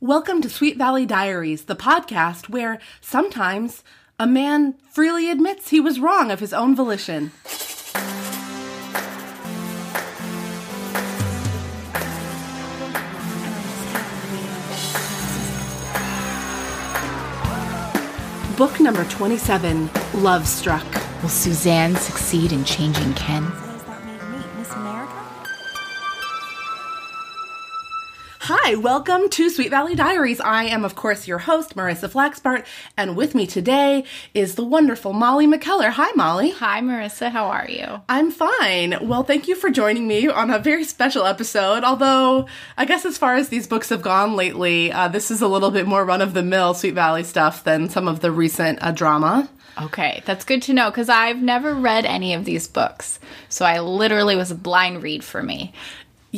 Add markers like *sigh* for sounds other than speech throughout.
Welcome to Sweet Valley Diaries, the podcast where sometimes a man freely admits he was wrong of his own volition. Book number 27 Love Struck. Will Suzanne succeed in changing Ken? Hi, welcome to Sweet Valley Diaries. I am, of course, your host, Marissa Flaxbart, and with me today is the wonderful Molly McKellar. Hi, Molly. Hi, Marissa. How are you? I'm fine. Well, thank you for joining me on a very special episode. Although, I guess as far as these books have gone lately, uh, this is a little bit more run of the mill Sweet Valley stuff than some of the recent uh, drama. Okay, that's good to know because I've never read any of these books. So I literally was a blind read for me.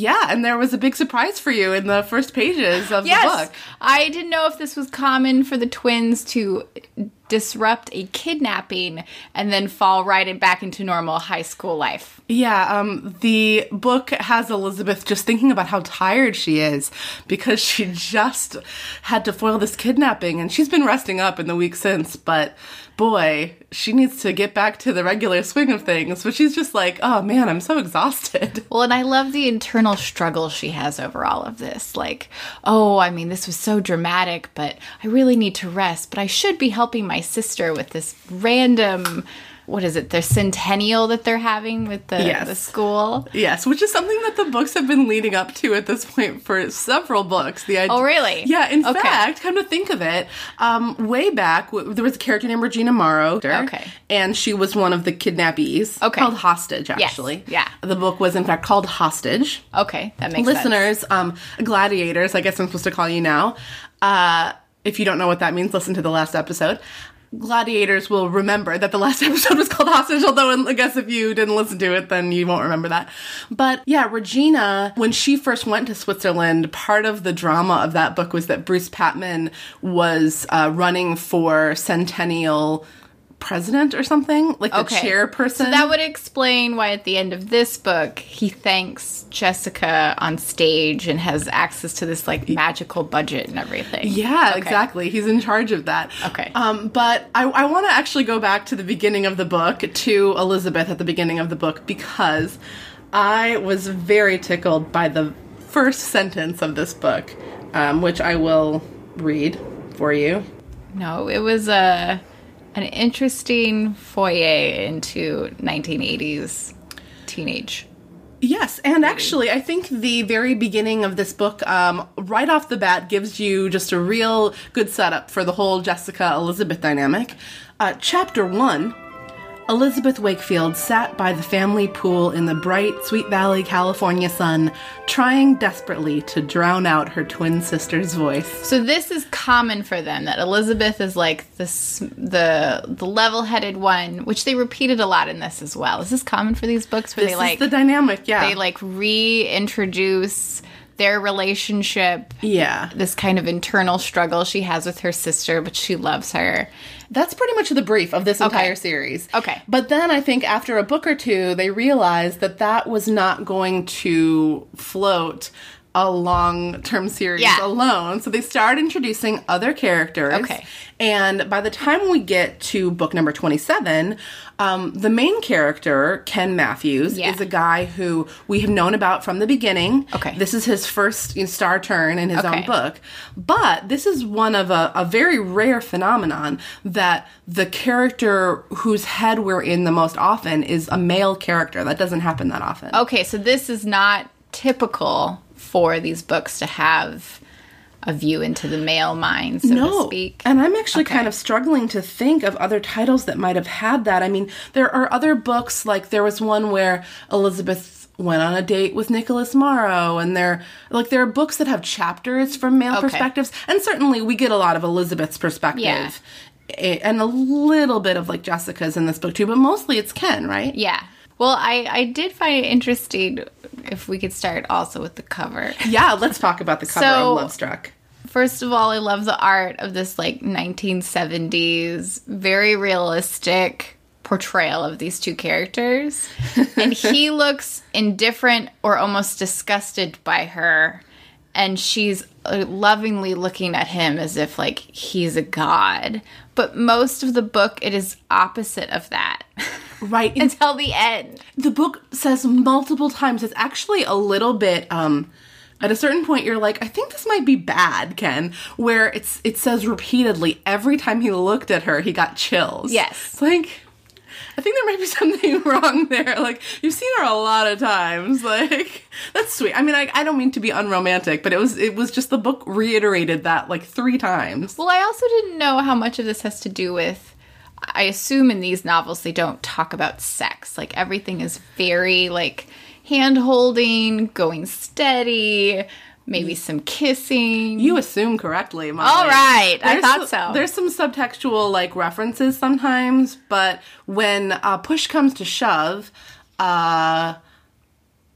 Yeah, and there was a big surprise for you in the first pages of the Yes, book. I didn't know if this was common for the twins to disrupt a kidnapping and then fall right back into normal high school life. Yeah, um, the book has Elizabeth just thinking about how tired she is because she *laughs* just had to foil this kidnapping and she's been resting up in the week since, but boy, she needs to get back to the regular swing of things. But she's just like, oh man, I'm so exhausted. *laughs* Well, and I love the internal struggle she has over all of this. Like, oh, I mean, this was so dramatic, but I really need to rest. But I should be helping my sister with this random, what is it, the centennial that they're having with the, Yes. the school. Yes, which is something that the books have been leading up to at this point for several books. The idea, Oh, really? Yeah, in Okay. fact, come to think of it, um, way back w- there was a character named Regina Morrow. Okay. and she was one of the kidnappees. Okay. called Hostage. Actually, yeah. The book was in fact called Hostage. Okay, that makes sense. Listeners, um, gladiators, I guess I'm supposed to call you now. Uh, if you don't know what that means, listen to the last episode. Gladiators will remember that the last *laughs* episode was called Hostage, although I guess if you didn't listen to it, then you won't remember that. But yeah, Regina, when she first went to Switzerland, part of the drama of that book was that Bruce Patman was uh, running for centennial president or something, like the Okay. chairperson. So that would explain why at the end of this book he thanks Jessica on stage and has access to this like magical budget and everything. Yeah, Okay. exactly. He's in charge of that. Okay. Um, but I, I want to actually go back to the beginning of the book, to Elizabeth at the beginning of the book, because I was very tickled by the first sentence of this book, um, which I will read for you. No, it was a an interesting foyer into 1980s teenage. Yes, and actually, I think the very beginning of this book, um, right off the bat, gives you just a real good setup for the whole Jessica Elizabeth dynamic. Uh, chapter one Elizabeth Wakefield sat by the family pool in the bright Sweet Valley, California sun, trying desperately to drown out her twin sister's voice. So this is common for them that Elizabeth is like this the the level-headed one, which they repeated a lot in this as well. Is this common for these books where This they like the dynamic, yeah. they like reintroduce their relationship yeah. this kind of internal struggle she has with her sister but she loves her That's pretty much the brief of this entire series. Okay. But then I think after a book or two, they realized that that was not going to float a long term series Yeah. alone. So they start introducing other characters. Okay. And by the time we get to book number 27, um, the main character, Ken Matthews, Yeah. is a guy who we have known about from the beginning. Okay. This is his first star turn in his own book. But this is one of a, a very rare phenomenon that the character whose head we're in the most often is a male character. That doesn't happen that often. okay so this is not typical for these books to have a view into the male mind so to speak And I'm actually Okay. kind of struggling to think of other titles that might have had that. I mean, there are other books, like there was one where Elizabeth went on a date with Nicholas Morrow, and there, like, there are books that have chapters from male Okay. perspectives, and certainly we get a lot of Elizabeth's perspective. Yeah. And a little bit of like Jessica's in this book too, but mostly it's Ken, right? yeah well I, I did find it interesting if we could start also with the cover *laughs* Yeah, let's talk about the cover So- of Love Struck. First of all, I love the art of this like 1970s, very realistic portrayal of these two characters. *laughs* and he looks indifferent or almost disgusted by her. and she's uh, lovingly looking at him as if like he's a god. But most of the book, it is opposite of that Right. *laughs* Until the end. the book says multiple times it's actually a little bit um at a certain point you're like i think this might be bad ken where it's it says repeatedly every time he looked at her he got chills Yes. it's like i think there might be *laughs* something wrong there like you've seen her a lot of times *laughs* like that's sweet i mean I, I don't mean to be unromantic but it was it was just the book reiterated that like three times Well, I also didn't know how much of this has to do with. I assume in these novels they don't talk about sex. Like everything is very like hand holding, going steady, maybe some kissing. You assume correctly, Molly. All right, I thought so. There's some subtextual like references sometimes, but when uh, push comes to shove, uh,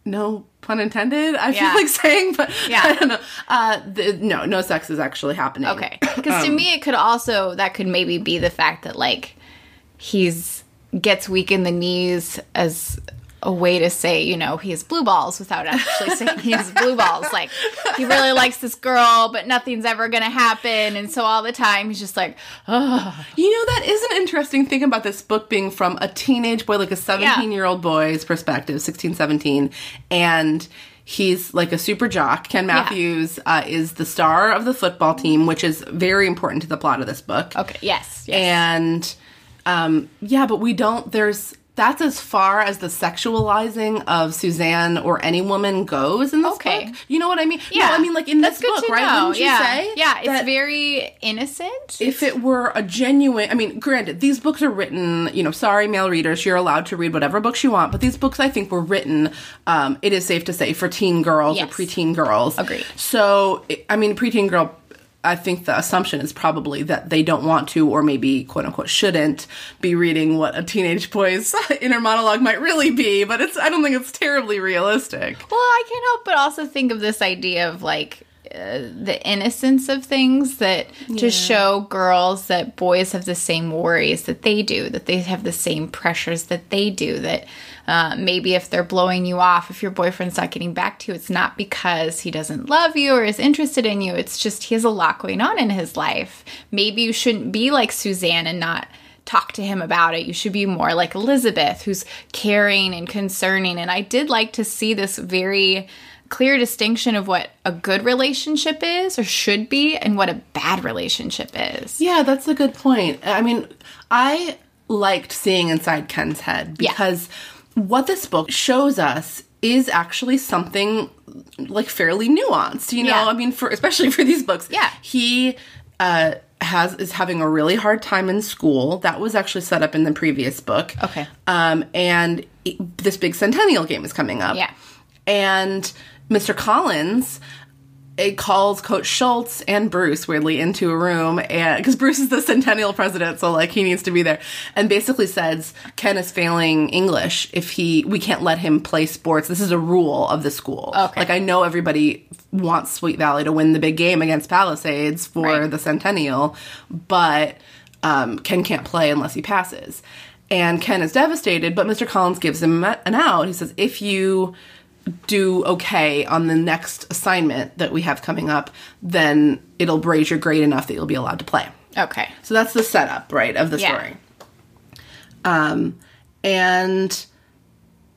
no pun intended. I Yeah. feel like saying, but Yeah. *laughs* I don't know. Uh, the, no, no sex is actually happening. Okay. Because to me, it could also that could maybe be the fact that like he's gets weak in the knees as a way to say you know he has blue balls without actually saying he has blue balls. Like he really likes this girl, but nothing's ever gonna happen, and so all the time he's just like, oh, You know, that is an interesting thing about this book being from a teenage boy, like a 17 year old boy's perspective, 16, 17. And he's like a super jock. Ken Matthews uh, is the star of the football team, which is very important to the plot of this book. okay, yes, yes. And um, yeah, but we don't, there's, that's as far as the sexualizing of Suzanne or any woman goes in this Okay. book. You know what I mean? yeah, No, I mean, like in that's this book, right? know. Wouldn't you yeah. say? Yeah, it's very innocent. if it were a genuine i mean granted these books are written you know sorry male readers you're allowed to read whatever books you want but these books i think were written um, it is safe to say for teen girls Yes. or preteen girls Agreed. so i mean preteen girl I think the assumption is probably that they don't want to, or maybe quote unquote shouldn't, be reading what a teenage boy's *laughs* inner monologue might really be. But it's I don't think it's terribly realistic. Well, I can't help but also think of this idea of like uh, the innocence of things that to show girls that boys have the same worries that they do, that they have the same pressures that they do, that uh, maybe if they're blowing you off, if your boyfriend's not getting back to you, it's not because he doesn't love you or is interested in you. It's just he has a lot going on in his life. Maybe you shouldn't be like Suzanne and not talk to him about it. You should be more like Elizabeth, who's caring and concerning. And I did like to see this very clear distinction of what a good relationship is or should be and what a bad relationship is. Yeah, that's a good point. I mean, I liked seeing inside Ken's head Yeah. What this book shows us is actually something like fairly nuanced. You know, Yeah. I mean, for especially for these books, Yeah. he uh, has is having a really hard time in school. That was actually set up in the previous book. Okay. um, and it- this big Centennial game is coming up. Yeah. and Mr. Collins it calls Coach Schultz and Bruce weirdly into a room, and because Bruce is the Centennial president, so like he needs to be there, and basically says Ken is failing English if he we can't let him play sports. This is a rule of the school. Okay. Like I know everybody wants Sweet Valley to win the big game against Palisades for Right. the Centennial, but um, Ken can't play unless he passes. And Ken is devastated, but Mr. Collins gives him an out. He says, if you do okay on the next assignment that we have coming up, then it'll raise your grade enough that you'll be allowed to play. Okay. So that's the setup, right, of the Yeah. story. Um, and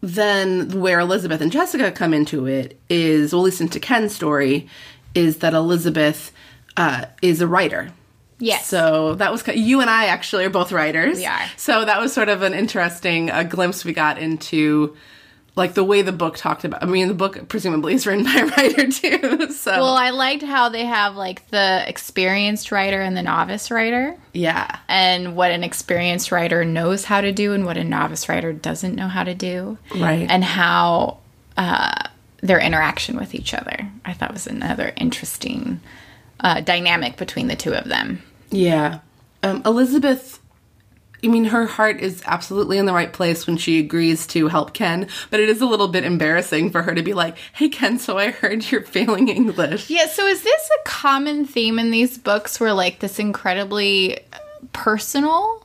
then where Elizabeth and Jessica come into it is, well, at least into Ken's story, is that Elizabeth uh, is a writer. Yes. So that was you and I actually are both writers. We are. So that was sort of an interesting uh, glimpse we got into, like the way the book talked about. I mean, the book presumably is written *laughs* by a writer too. So well, I liked how they have like the experienced writer and the novice writer. yeah, and what an experienced writer knows how to do and what a novice writer doesn't know how to do. Right. And how uh, their interaction with each other. I thought was another interesting uh, dynamic between the two of them. yeah. Um, Elizabeth. I mean, her heart is absolutely in the right place when she agrees to help Ken, but it is a little bit embarrassing for her to be like, "Hey, Ken, so I heard you're failing English." Yeah, so is this a common theme in these books where like this incredibly uh, personal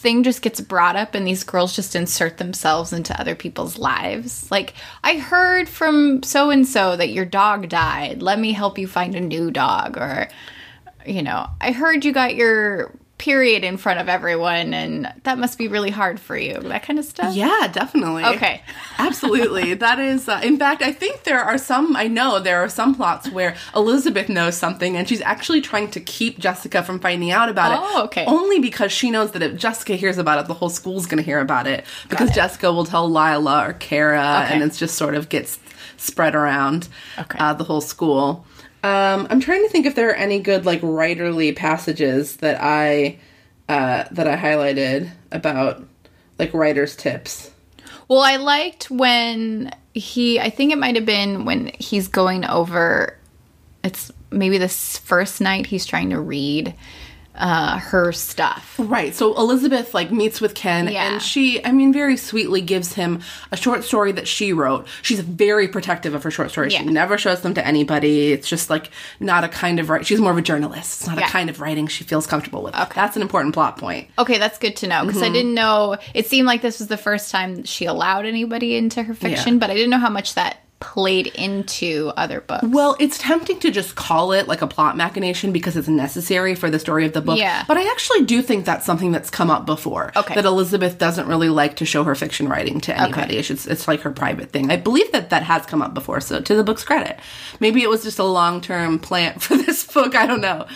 thing just gets brought up and these girls just insert themselves into other people's lives. Like, I heard from so and so that your dog died. Let me help you find a new dog. Or, you know, I heard you got your period in front of everyone and that must be really hard for you. That kind of stuff. Yeah, definitely. Okay. *laughs* Absolutely. That is, uh, in fact, I think there are some, I know there are some plots where Elizabeth knows something and she's actually trying to keep Jessica from finding out about it. Oh, okay. Only because she knows that if Jessica hears about it, the whole school's going to hear about it. Because it. Jessica will tell Lila or Kara Okay. and it's just sort of gets spread around Okay. uh, the whole school. Um, I'm trying to think if there are any good like writerly passages that I uh, that I highlighted about like writers' tips. Well, I liked when he, I think it might have been when he's going over, it's maybe this first night he's trying to read uh, her stuff. Right. So Elizabeth like meets with Ken Yeah. and she I mean very sweetly gives him a short story that she wrote. She's very protective of her short stories. She never shows them to anybody. It's just like not a kind of write. She's more of a journalist. It's not Yeah. a kind of writing she feels comfortable with. That's an important plot point. Okay, that's good to know because I didn't know. It seemed like this was the first time she allowed anybody into her fiction, Yeah. but I didn't know how much that played into other books. Well, it's tempting to just call it like a plot machination because it's necessary for the story of the book. Yeah. But I actually do think that's something that's come up before. Okay. That Elizabeth doesn't really like to show her fiction writing to anybody. It's, it's like her private thing. I believe that that has come up before. So to the book's credit, maybe it was just a long term plan *laughs* for this book. I don't know.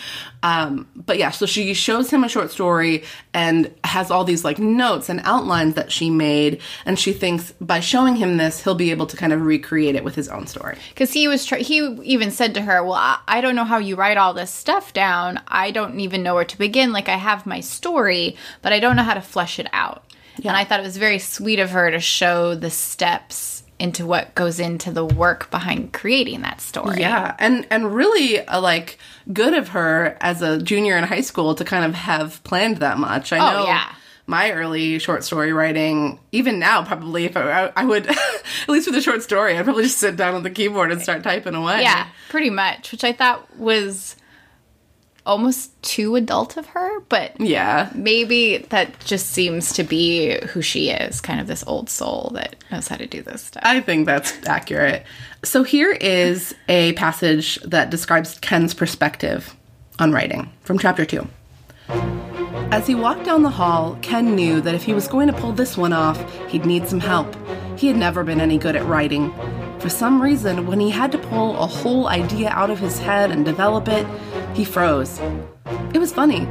Um, but yeah, so she shows him a short story and has all these like notes and outlines that she made, and she thinks by showing him this, he'll be able to kind of recreate it with his own story. because he was try- he even said to her well I-, I don't know how you write all this stuff down. I don't even know where to begin. Like i have my story but i don't know how to flesh it out. And i thought it was very sweet of her to show the steps into what goes into the work behind creating that story Yeah, and and really uh, like good of her as a junior in high school to kind of have planned that much. I Oh, know yeah. my early short story writing, even now, probably if I, I would, *laughs* at least with a short story, I'd probably just sit down on the keyboard and start typing away. yeah pretty much which i thought was almost too adult of her but yeah, maybe that just seems to be who she is kind of this old soul that knows how to do this stuff I think that's accurate. So here is a passage that describes Ken's perspective on writing from chapter two. As he walked down the hall, Ken knew that if he was going to pull this one off, he'd need some help. He had never been any good at writing. For some reason, when he had to pull a whole idea out of his head and develop it, he froze. It was funny.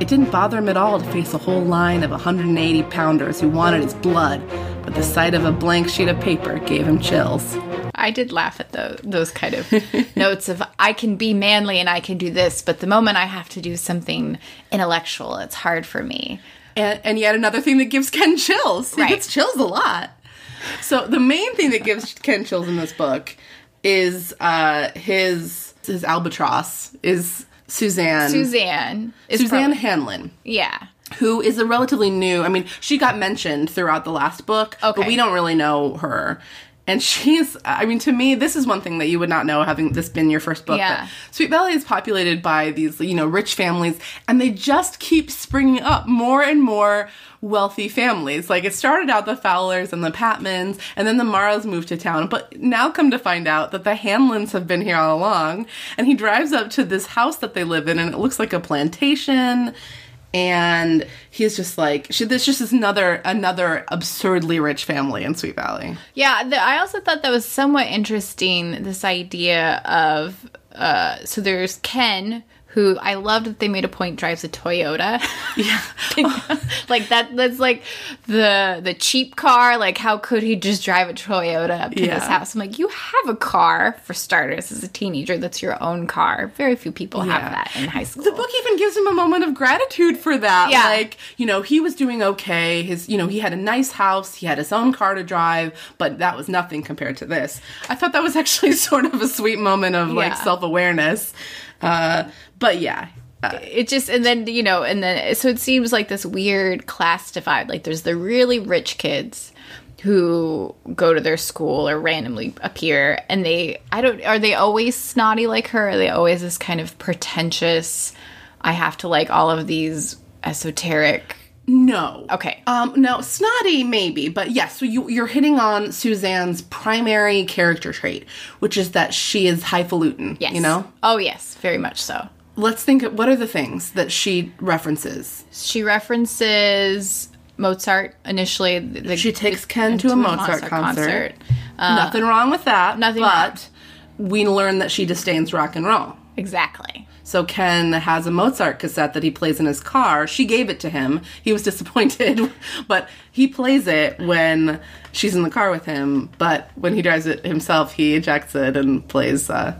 It didn't bother him at all to face a whole line of 180 pounders who wanted his blood, but the sight of a blank sheet of paper gave him chills. I did laugh at those those kind of *laughs* notes of I can be manly and I can do this, but the moment I have to do something intellectual, it's hard for me. And, and yet another thing that gives Ken chills. He Right. gets chills a lot. So the main thing that gives Ken chills in this book is uh, his his albatross is Suzanne Suzanne is Suzanne probably- Hanlon. yeah. who is a relatively new i mean she got mentioned throughout the last book but we don't really know her and she's i mean to me this is one thing that you would not know having this been your first book Yeah. sweet valley is populated by these you know rich families and they just keep springing up more and more wealthy families like it started out the fowlers and the patmans and then the morrows moved to town but now come to find out that the hanlons have been here all along and he drives up to this house that they live in and it looks like a plantation and he's just like she, this just is another another absurdly rich family in Sweet Valley. Yeah, the, I also thought that was somewhat interesting. This idea of uh, so there's Ken, who I loved that they made a point drives a Toyota. *laughs* Yeah, *laughs* like that. That's like the the cheap car. Like how could he just drive a Toyota up to Yeah. this house? I'm like, you have a car for starters as a teenager. That's your own car. Very few people Yeah. have that in high school. the book even gives him a moment of gratitude for that. Yeah. like you know he was doing okay. His you know he had a nice house, he had his own car to drive, but that was nothing compared to this. I thought that was actually *laughs* sort of a sweet moment of like self awareness. Uh, but yeah. Uh, it just and then you know and then so it seems like this weird class divide like there's the really rich kids who go to their school or randomly appear and they i don't are they always snotty like her are they always this kind of pretentious i have to like all of these esoteric No. Okay. Um, no, snotty maybe, but yes. So you you're hitting on Suzanne's primary character trait, which is that she is highfalutin. Yes. You know. Oh yes, very much so. Let's think. Of, what are the things that she references? She references Mozart initially. The, She takes Ken to a Mozart, concert. nothing wrong with that. Uh, nothing But we learn that she disdains rock and roll. Exactly. So Ken has a Mozart cassette that he plays in his car. She gave it to him. He was *laughs* disappointed, but he plays it when she's in the car with him. But when he drives it himself, he ejects it and plays uh,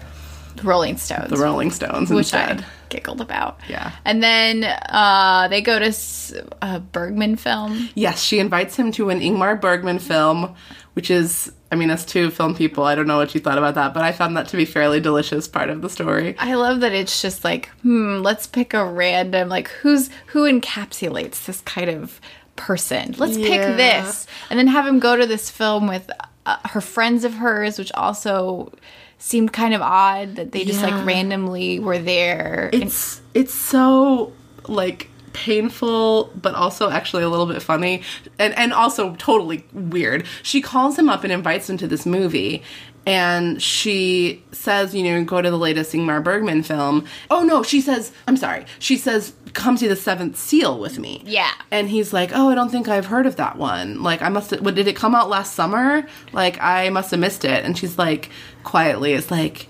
The Rolling Stones. the Rolling Stones which instead. I giggled about. Yeah. And then uh, they go to a Bergman film. Yes, she invites him to an Ingmar Bergman film, which is, I mean, as two film people, I don't know what you thought about that, but I found that to be fairly delicious part of the story. I love that it's just like, hmm, let's pick a random like who's who encapsulates this kind of person. Let's Yeah. pick this, and then have him go to this film with uh, her friends of hers, which also seemed kind of odd that they just Yeah. like randomly were there. And- It's it's so like painful but also actually a little bit funny and and also totally weird. She calls him up and invites him to this movie and she says, you know, go to the latest Ingmar Bergman film. Oh no, she says, I'm sorry. She says come see the Seventh Seal with me. Yeah. And he's like, "Oh, I don't think I've heard of that one. Like, I must. What did it come out last summer? Like, I must have missed it." And she's like, quietly, "It's like,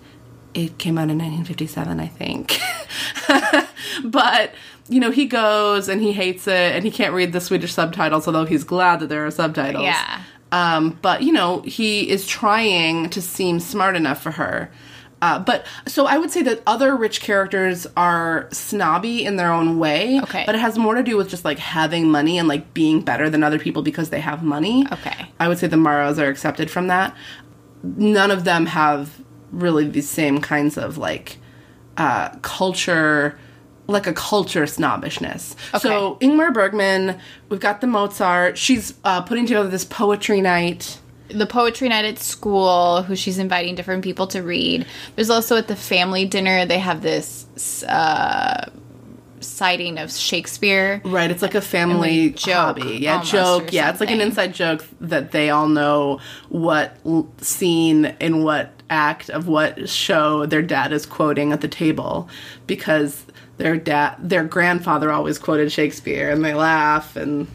it came out in 1957, I think." *laughs* but you know, he goes and he hates it, and he can't read the Swedish subtitles, although he's glad that there are subtitles. Yeah. Um, but you know, he is trying to seem smart enough for her. Uh, but so I would say that other rich characters are snobby in their own way. Okay. But it has more to do with just like having money and like being better than other people because they have money. Okay. I would say the Morrows are accepted from that. None of them have really the same kinds of like uh, culture, like a culture snobbishness. So Ingmar Bergman, we've got the Mozart. She's uh, putting together this poetry night. the poetry night at school, who she's inviting different people to read. There's also at the family dinner, they have this uh, citing of Shakespeare. Right, it's like a family like, joke hobby. Yeah, joke. Yeah, it's like an inside joke that they all know what l- scene in what act of what show their dad is quoting at the table because their dad their grandfather always quoted Shakespeare and they laugh and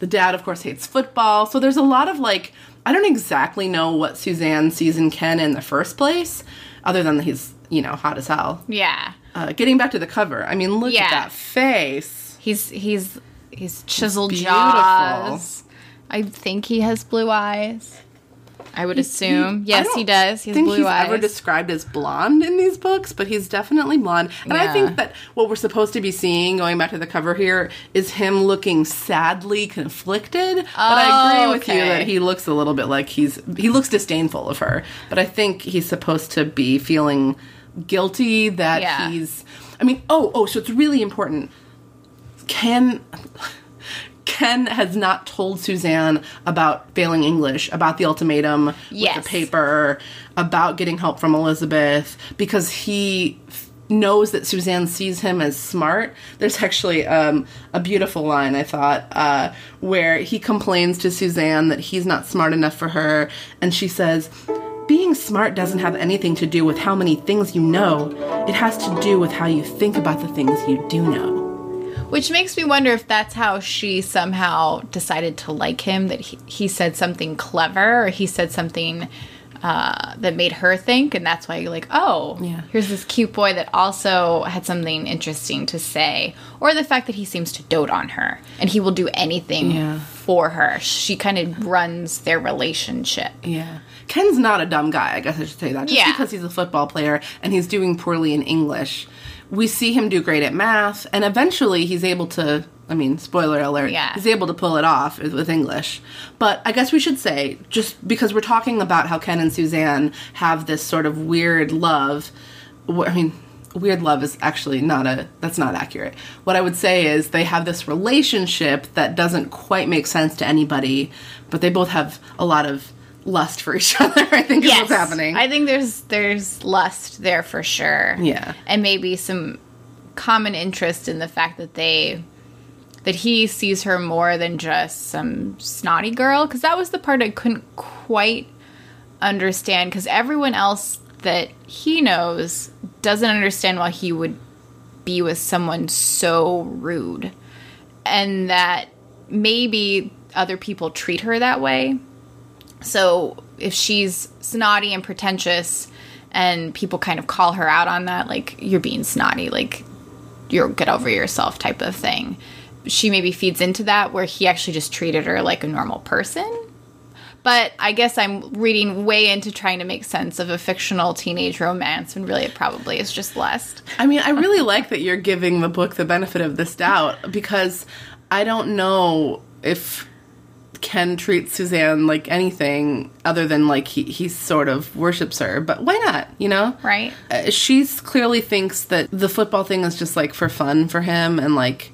the dad of course hates football. So there's a lot of like I don't exactly know what Suzanne sees in Ken in the first place other than that he's, you know, hot as hell. Yeah. Uh, getting back to the cover. I mean, look Yeah. at that face. He's he's he's chiseled beautiful. jaws. I think he has blue eyes. I would assume. Yes, he does. He has think blue he's eyes. ever described as blonde in these books, but he's definitely blonde. And I Yeah. think that what we're supposed to be seeing, going back to the cover here, is him looking sadly conflicted. but I agree Oh, with you okay. that he looks a little bit like he's he looks disdainful of her. But I think he's supposed to be feeling guilty that Yeah. he's. I mean, oh, oh, so it's really important. Ken Ken has not told Suzanne about failing English, about the ultimatum with Yes. the paper, about getting help from Elizabeth, because he f- knows that Suzanne sees him as smart. There's actually um, a beautiful line, I thought, uh, where he complains to Suzanne that he's not smart enough for her, and she says, being smart doesn't have anything to do with how many things you know. It has to do with how you think about the things you do know. Which makes me wonder if that's how she somehow decided to like him, that he, he said something clever or he said something uh, that made her think, and that's why you're like, oh, Yeah. here's this cute boy that also had something interesting to say. Or the fact that he seems to dote on her and he will do anything Yeah. for her. She kind of runs their relationship. Yeah. Ken's not a dumb guy, I guess I should say that. Just Yeah. because he's a football player and he's doing poorly in English. We see him do great at math, and eventually he's able to, I mean, spoiler alert, Yeah. he's able to pull it off with English. But I guess we should say, just because we're talking about how Ken and Suzanne have this sort of weird love, I mean, weird love is actually not a that's not accurate what i would say is they have this relationship that doesn't quite make sense to anybody but they both have a lot of lust for each *laughs* other i think is what's happening I think there's there's lust there for sure. Yeah. And maybe some common interest in the fact that they that he sees her more than just some snotty girl because that was the part I couldn't quite understand because everyone else that he knows doesn't understand why he would be with someone so rude and that maybe other people treat her that way. So if she's snotty and pretentious and people kind of call her out on that, like you're being snotty, like you're get over yourself type of thing. She maybe feeds into that where he actually just treated her like a normal person. But I guess I'm reading way into trying to make sense of a fictional teenage romance when really it probably is just lust. I mean, I really *laughs* like that you're giving the book the benefit of this doubt because I don't know if Ken treats Suzanne like anything other than like he, he sort of worships her. But why not, you know? Right. Uh, she clearly thinks that the football thing is just like for fun for him and like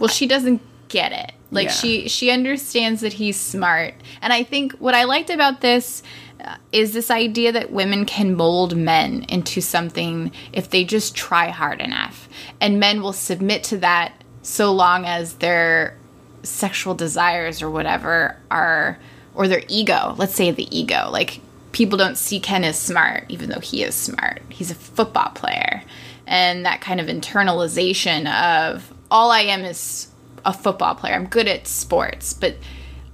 Well, she doesn't get it. Like Yeah. she she understands that he's smart. And I think what I liked about this uh, is this idea that women can mold men into something if they just try hard enough. And men will submit to that so long as their sexual desires or whatever are or their ego, let's say the ego. Like people don't see Ken as smart even though he is smart. He's a football player. And that kind of internalization of all I am is a football player. I'm good at sports, but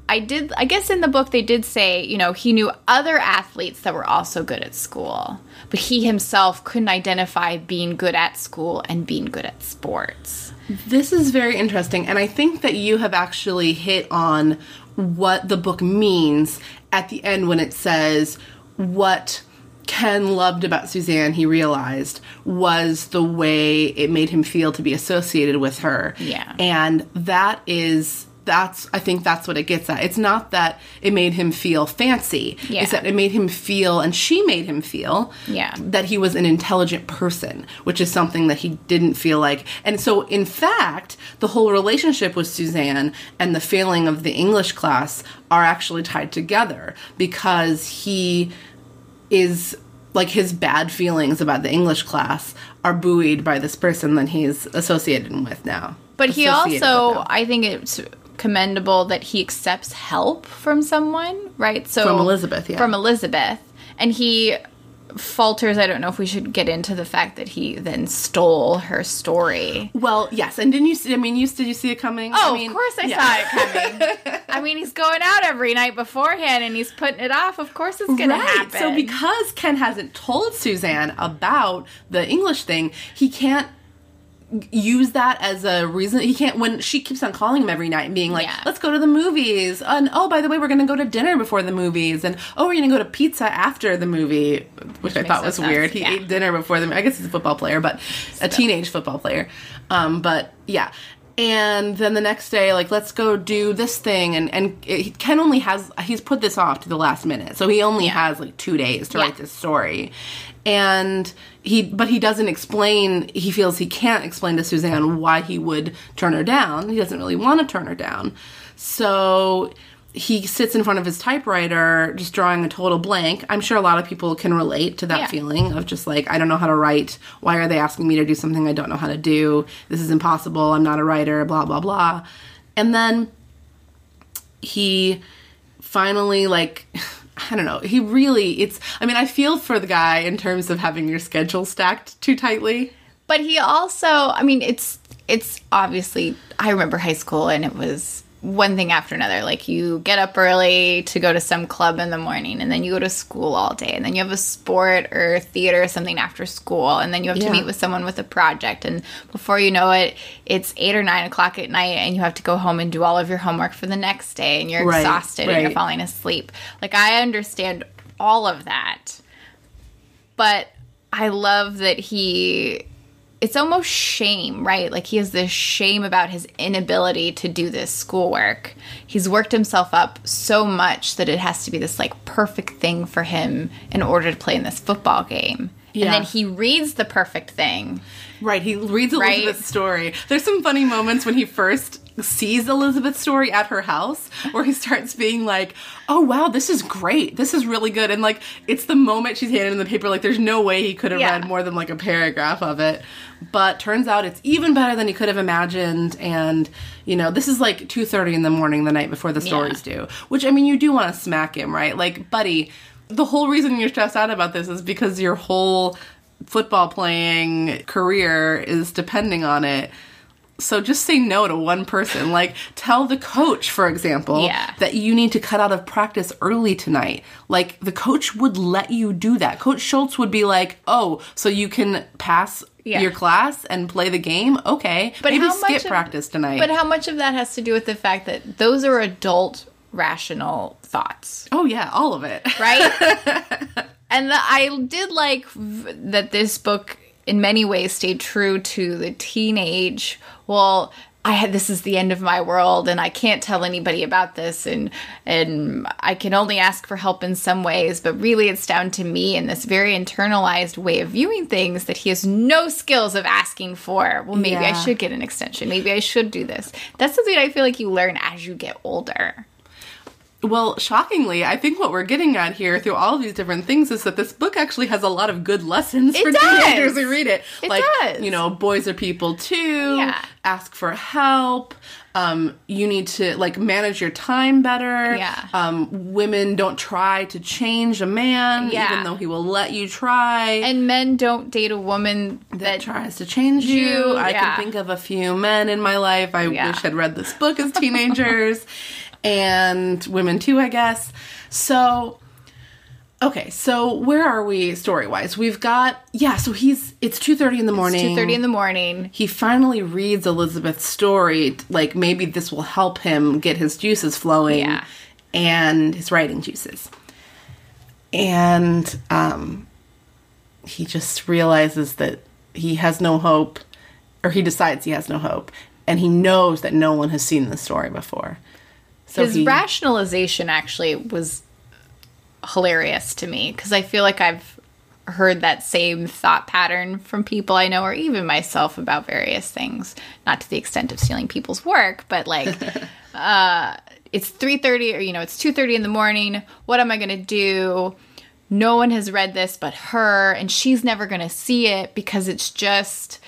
I did I guess in the book they did say, you know, he knew other athletes that were also good at school, but he himself couldn't identify being good at school and being good at sports. This is very interesting, and I think that you have actually hit on what the book means at the end when it says what Ken loved about Suzanne, he realized, was the way it made him feel to be associated with her. Yeah. And that is. That's I think that's what it gets at. It's not that it made him feel fancy. Yeah. It's that it made him feel and she made him feel Yeah. that he was an intelligent person, which is something that he didn't feel like. And so, in fact, the whole relationship with Suzanne and the failing of the English class are actually tied together because he is like his bad feelings about the English class are buoyed by this person that he's associated with now. But he also. I think it's commendable that he accepts help from someone, right? So From Elizabeth, yeah. From Elizabeth. And he falters, I don't know if we should get into the fact that he then stole her story. well, yes, and didn't you? See, I mean, you did you see it coming? Oh, I mean, of course I yeah. saw it coming. *laughs* I mean, he's going out every night beforehand and he's putting it off. Of course it's going to happen. So because Ken hasn't told Suzanne about the English thing, he can't use that as a reason. He can't when she keeps on calling him every night and being like Yeah. let's go to the movies. And oh by the way we're gonna go to dinner before the movies. And oh we're gonna go to pizza after the movie which, i thought was sense, weird. he yeah. ate dinner before the movie i guess he's a football player but a teenage football player. Um but yeah and then the next day like let's go do this thing. And and it, ken only has he's put this off to the last minute. So he only has like two days to Yeah. write this story. And he but he doesn't explain he feels he can't explain to suzanne why he would turn her down. He doesn't really want to turn her down. So he sits in front of his typewriter just drawing a total blank i'm sure a lot of people can relate to that Yeah. feeling of just like i don't know how to write why are they asking me to do something i don't know how to do this is impossible i'm not a writer blah blah blah and then he finally like *sighs* I don't know. He really it's I mean, I feel for the guy in terms of having your schedule stacked too tightly. But he also, I mean, it's it's obviously. I remember high school, and it was one thing after another. Like you get up early to go to some club in the morning, and then you go to school all day, and then you have a sport or theater or something after school, and then you have Yeah. to meet with someone with a project, and before you know it, it's eight or nine o'clock at night, and you have to go home and do all of your homework for the next day, and you're Right, exhausted and you're falling asleep. Like I understand all of that but I love that he it's almost shame, right? Like he has this shame about his inability to do this schoolwork. He's worked himself up so much that it has to be this like perfect thing for him in order to play in this football game. Yeah. and then he reads the perfect thing. Right, he reads Right? Elizabeth's story. There's some funny moments when he first sees Elizabeth's story at her house where he starts being like, "Oh wow, this is great. This is really good." And like it's the moment she's handing him the paper like there's no way he could have Yeah. read more than like a paragraph of it. But turns out it's even better than he could have imagined and you know, this is like 2:30 in the morning the night before the stories due. Which I mean, you do want to smack him, right? Like, buddy, the whole reason you're stressed out about this is because your whole football playing career is depending on it. So just say no to one person. Like tell the coach, for example, Yeah. that you need to cut out of practice early tonight. Like the coach would let you do that. Coach Schultz would be like, "Oh, so you can pass Yeah. your class and play the game? Okay, But maybe how much skip of- practice tonight." But how much of that has to do with the fact that those are adult, rational thoughts? oh yeah, all of it. right? *laughs* and the, I did like v- that this book, in many ways, stayed true to the teenage. Well, I had this is the end of my world, and I can't tell anybody about this, and and I can only ask for help in some ways, but really, it's down to me and this very internalized way of viewing things that he has no skills of asking for. Well, maybe I should get an extension. Maybe I should do this. That's something I feel like you learn as you get older. Well, shockingly, I think what we're getting at here through all of these different things is that this book actually has a lot of good lessons It for does. teenagers who read it. It like, does. you know, boys are people too. Yeah. Ask for help. Um, you need to like manage your time better. Yeah. Um, women don't try to change a man, Yeah. even though he will let you try. And men don't date a woman that that tries to change you. You- I yeah. can think of a few men in my life I Yeah. wish had read this book as teenagers, *laughs* and women too, I guess. So, okay, so where are we story wise? We've got yeah. So he's it's two thirty in the morning. two thirty in the morning. he finally reads Elizabeth's story. Like maybe this will help him get his juices flowing, Yeah. and his writing juices. And um, he just realizes that he has no hope, or he decides he has no hope, and he knows that no one has seen this story before. So His he, rationalization actually was hilarious to me because I feel like I've heard that same thought pattern from people I know or even myself about various things. Not to the extent of stealing people's work, but like *laughs* uh it's 3:30 or you know, it's 2:30 in the morning. What am I going to do? No one has read this but her and she's never going to see it because it's just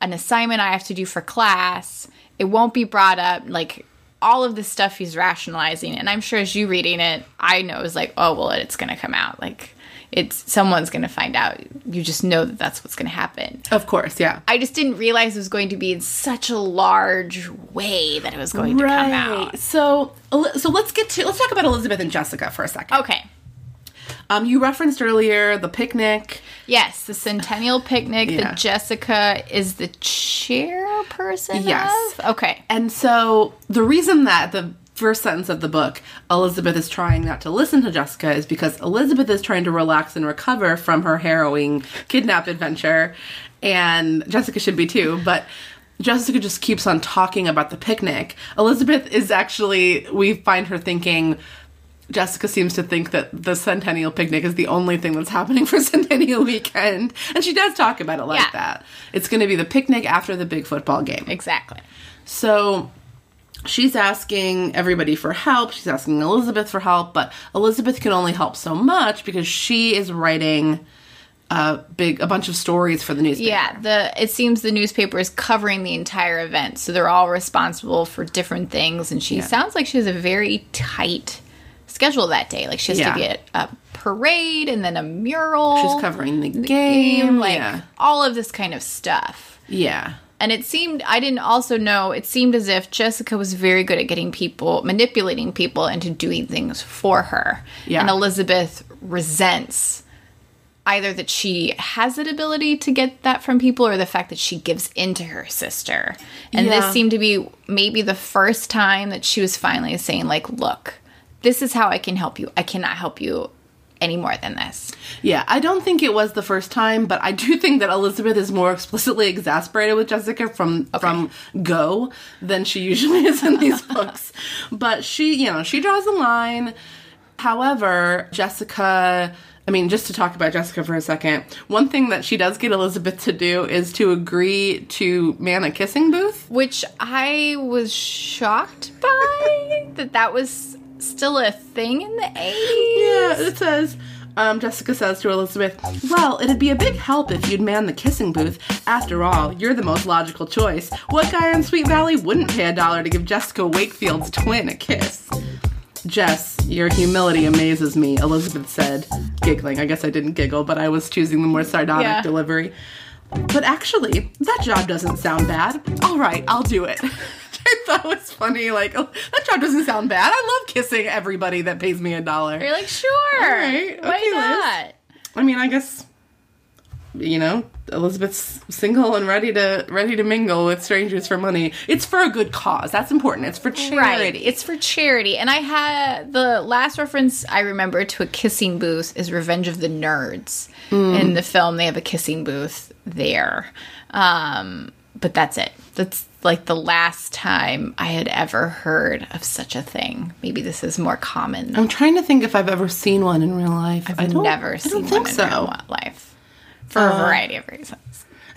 an assignment I have to do for class. It won't be brought up like all of this stuff he's rationalizing and I'm sure as you reading it, I know is like, oh well, it's going to come out. Like it's someone's going to find out. You just know that that's what's going to happen. of course, yeah. I just didn't realize it was going to be in such a large way that it was going to come out. So, so let's get to let's talk about Elizabeth and Jessica for a second. Okay. Um, you referenced earlier the picnic. Yes, the Centennial Picnic Yeah. that Jessica is the chairperson Yes. of. Okay. And so the reason that the first sentence of the book, Elizabeth is trying not to listen to Jessica, is because Elizabeth is trying to relax and recover from her harrowing kidnap adventure. And Jessica should be too, but Jessica just keeps on talking about the picnic. Elizabeth is actually, we find her thinking, Jessica seems to think that the Centennial picnic is the only thing that's happening for *laughs* Centennial weekend. And she does talk about it like Yeah. that. It's going to be the picnic after the big football game. Exactly. So she's asking everybody for help. She's asking Elizabeth for help, but Elizabeth can only help so much because she is writing a big a bunch of stories for the newspaper. Yeah, the it seems the newspaper is covering the entire event, so they're all responsible for different things. And she sounds like she has a very tight schedule that day. Like she has Yeah. to be at a parade and then a mural. She's covering the game. like yeah. all of this kind of stuff. Yeah. And it seemed I didn't also know it seemed as if Jessica was very good at getting people manipulating people into doing things for her. Yeah. And Elizabeth resents either that she has that ability to get that from people or the fact that she gives into her sister. And Yeah. this seemed to be maybe the first time that she was finally saying like, "Look, this is how I can help you. I cannot help you any more than this." Yeah, I don't think it was the first time, but I do think that Elizabeth is more explicitly exasperated with Jessica from from go than she usually is in these *laughs* books. But she, you know, she draws a line. However, Jessica I mean, just to talk about Jessica for a second, one thing that she does get Elizabeth to do is to agree to man a kissing booth. Which I was shocked by that that was still a thing in the 80s. Yeah, it says. Um, Jessica says to Elizabeth, Well, it'd be a big help if you'd man the kissing booth. After all, you're the most logical choice. What guy on Sweet Valley wouldn't pay a dollar to give Jessica Wakefield's twin a kiss? Jess, your humility amazes me, Elizabeth said, giggling. I guess I didn't giggle, but I was choosing the more sardonic Yeah. delivery. But actually, that job doesn't sound bad. All right, I'll do it. *laughs* *laughs* I thought was funny. Like, oh, that job doesn't sound bad. I love kissing everybody that pays me a dollar. You're like, sure. right, Why okay, Liz. not? I mean, I guess you know Elizabeth's single and ready to ready to mingle with strangers for money. It's for a good cause. That's important. It's for charity. Right. It's for charity. And I had the last reference I remember to a kissing booth is Revenge of the Nerds. In the film, they have a kissing booth there. Um, but that's it. That's like the last time I had ever heard of such a thing. Maybe this is more common. I'm trying to think if I've ever seen one in real life. I've I never I seen don't think one in so. Uh, real life for a variety of reasons. *laughs*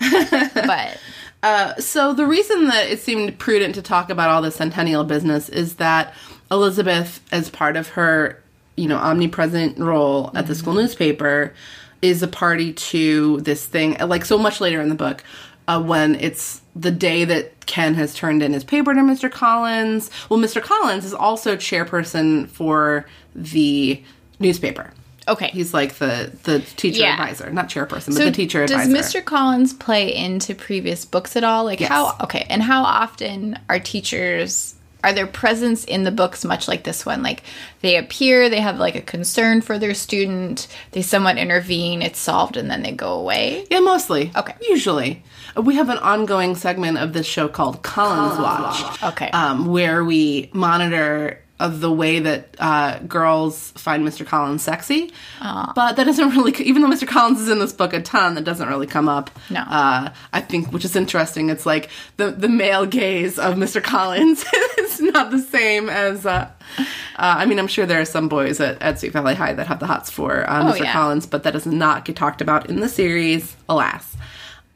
but Uh, so the reason that it seemed prudent to talk about all the centennial business is that Elizabeth, as part of her, you know, omnipresent role at the school newspaper, is a party to this thing. Like so much later in the book, uh, when it's the day that Ken has turned in his paper to Mr. Collins. Well, Mr. Collins is also chairperson for the newspaper. okay. He's like the the teacher Yeah. advisor, not chairperson, but the teacher does advisor. Does Mr. Collins play into previous books at all? Like Yes. how okay, and how often are teachers are their presence in the books much like this one? Like they appear, they have like a concern for their student, they somewhat intervene, it's solved, and then they go away. Yeah, mostly. Okay. Usually. We have an ongoing segment of this show called Collins, Watch. Okay. Um, where we monitor of the way that uh, girls find Mr. Collins sexy. But that doesn't really, even though Mr. Collins is in this book a ton, that doesn't really come up. No. Uh, I think, which is interesting. It's like the, the male gaze of Mr. Collins *laughs* is not the same as. Uh, uh, I mean, I'm sure there are some boys at, at Sweet Valley High that have the hots for uh, Oh, Mr. yeah. Collins, but that does not get talked about in the series, alas.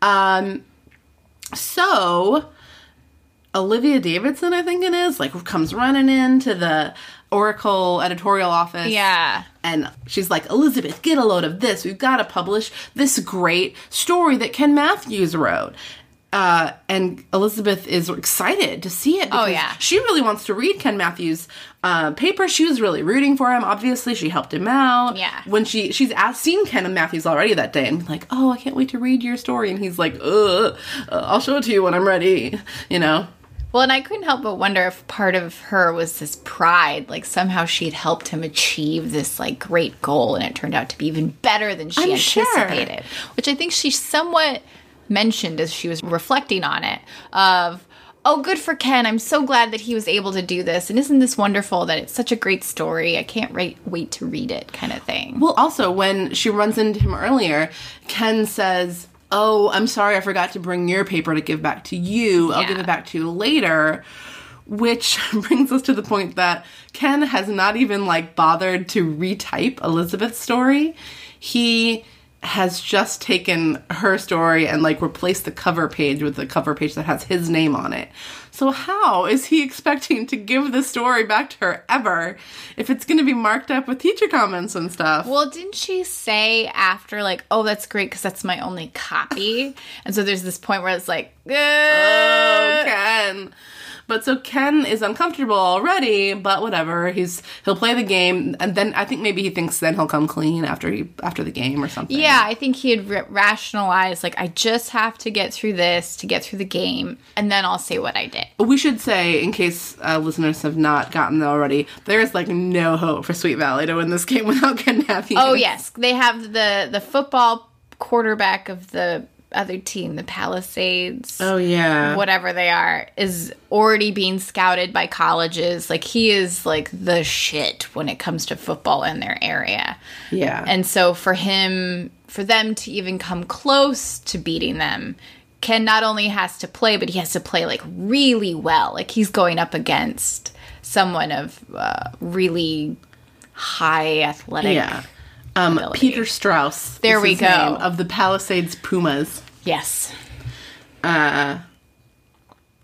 Um, so Olivia Davidson, I think it is, like comes running into the Oracle editorial office. Yeah. And she's like, Elizabeth, get a load of this. We've got to publish this great story that Ken Matthews wrote. Uh, and Elizabeth is excited to see it. because Oh, yeah. She really wants to read Ken Matthews' uh, paper. She was really rooting for him. Obviously, she helped him out. Yeah. When she she's asked, seen Ken and Matthews already that day, and like, "Oh, I can't wait to read your story." And he's like, "Uh, uh, I'll show it to you when I'm ready." You know. Well, and I couldn't help but wonder if part of her was this pride, like somehow she'd helped him achieve this like great goal, and it turned out to be even better than she I'm sure. anticipated. Which I think she somewhat mentioned as she was reflecting on it. Of oh, good for Ken! I'm so glad that he was able to do this, and isn't this wonderful that it's such a great story? I can't wait wait to read it, kind of thing. Well, also when she runs into him earlier, Ken says, "Oh, I'm sorry, I forgot to bring your paper to give back to you. I'll give it back to you later." Which *laughs* brings us to the point that Ken has not even like bothered to retype Elizabeth's story. He has just taken her story and like replaced the cover page with the cover page that has his name on it. So how is he *laughs* expecting to give the story back to her ever if it's going to be marked up with teacher comments and stuff? Well, didn't she say after, like, oh, that's great because that's my only copy? And so there's this point where it's like, Oh, Ken. But so Ken is uncomfortable already, but whatever. He's he'll play the game, and then I think maybe he thinks then he'll come clean after he after the game or something. yeah, I think he had ra- rationalized, like, I just have to get through this to get through the game, and then I'll say what I did. We should say, in case uh, listeners have not gotten there already, there is like no hope for Sweet Valley to win this *laughs* game without Ken Matthews. Oh, yes. They have the, the football quarterback of the other team, the Palisades. Oh yeah. whatever they are is already being scouted by colleges like he is like the shit when it comes to football in their area Yeah. and so for him for them to even come close to beating them ken not only has to play but he has to play like really well like he's going up against someone of uh, really high athletic Yeah. Um, ability. Peter Strauss. There we go. of the Palisades Pumas. Yes. Uh,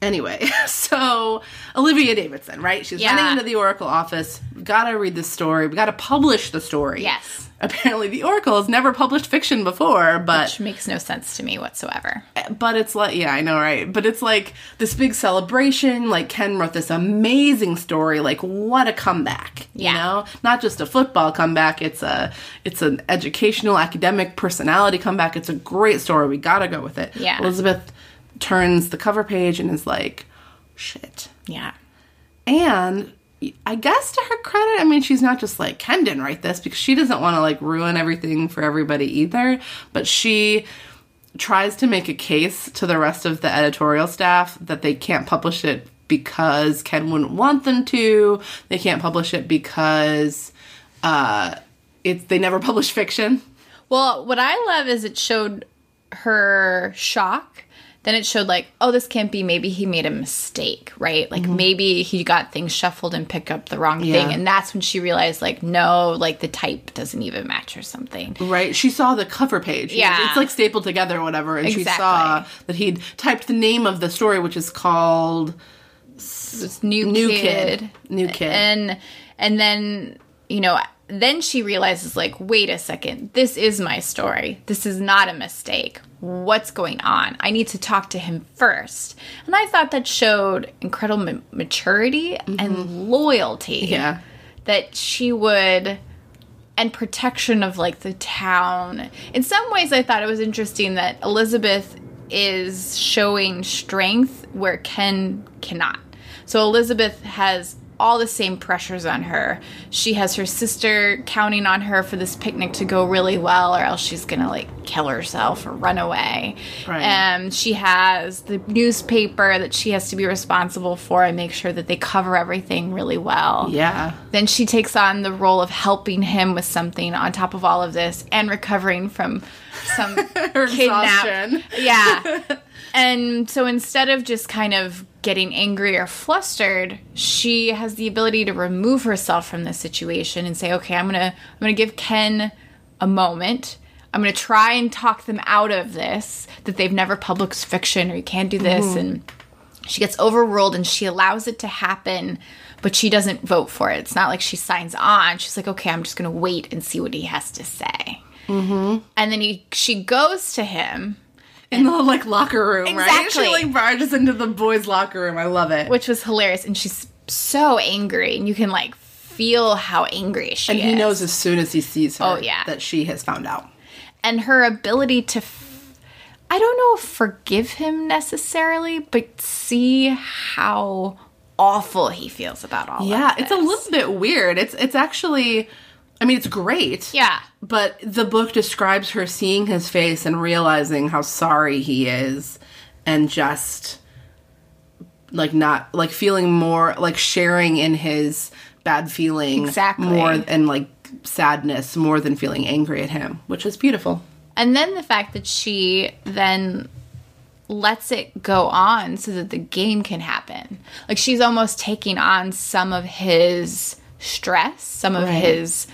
anyway, *laughs* so Olivia Davidson, right? She's Yeah. running into the Oracle office. Gotta read the story. We gotta publish the story. Yes. Apparently, the Oracle has never published fiction before, but Which makes no sense to me whatsoever. but it's like yeah i know right? But it's like this big celebration. Like ken wrote this amazing story. Like what a comeback Yeah. you know? Not just a football comeback. It's a it's an educational academic personality comeback. It's a great story. We gotta go with it. Yeah. elizabeth turns the cover page and is like shit. Yeah. and I guess to her credit, I mean, she's not just like Ken didn't write this because she doesn't want to like ruin everything for everybody either. But she tries to make a case to the rest of the editorial staff that they can't publish it because Ken wouldn't want them to. They can't publish it because uh, it's they never *laughs* publish fiction. Well, what I love is it showed her shock. Then it showed like, oh, this can't be. Maybe he made a mistake, right? Like mm-hmm. maybe he got things shuffled and picked up the wrong thing, and that's when she realized, like, no, like the type doesn't even match or something. Right. She saw the cover page. Yeah. It's like stapled together or whatever. And she saw that he'd typed the name of the story, which is called new New kid, Kid. New Kid. and and then you know then she realizes like wait a second this is my story. This is not a mistake. What's going on? I need to talk to him first. And i thought that showed incredible ma- maturity and loyalty Mm-hmm. Yeah. that she would and protection of like the town. In some ways i thought it was interesting that elizabeth is showing strength where ken cannot. So elizabeth has all the same pressures on her she has her sister counting on her for this picnic to go really well or else she's gonna like kill herself or run away Right. and she has the newspaper that she has to be responsible for and make sure that they cover everything really well Yeah. then she takes on the role of helping him with something on top of all of this and recovering from some *laughs* kidnap. Yeah. *laughs* and so instead of just kind of getting angry or flustered, she has the ability to remove herself from the situation and say, "Okay, I'm going to I'm going to give Ken a moment. I'm going to try and talk them out of this that they've never published fiction or you can't do this. And she gets overruled and she allows it to happen but she doesn't vote for it. It's not like she signs on. She's like okay i'm just gonna wait and see what he has to say. Mm-hmm. and then he she goes to him In the like locker room, right? Exactly. She like barges into the boys' locker room. I love it. which was hilarious and she's so angry and you can like feel how angry she and is And he knows as soon as he sees her Oh, yeah. that she has found out. and her ability to f- I don't know if forgive him necessarily, but see how awful he feels about all Yeah, it's a little bit weird. It's it's actually I mean, it's great. Yeah. But the book describes her seeing his face and realizing how sorry he is and just like not like feeling more like sharing in his bad feeling Exactly. more and like sadness more than feeling angry at him, which is beautiful. And then the fact that she then lets it go on so that the game can happen. Like she's almost taking on some of his stress, some of Right. his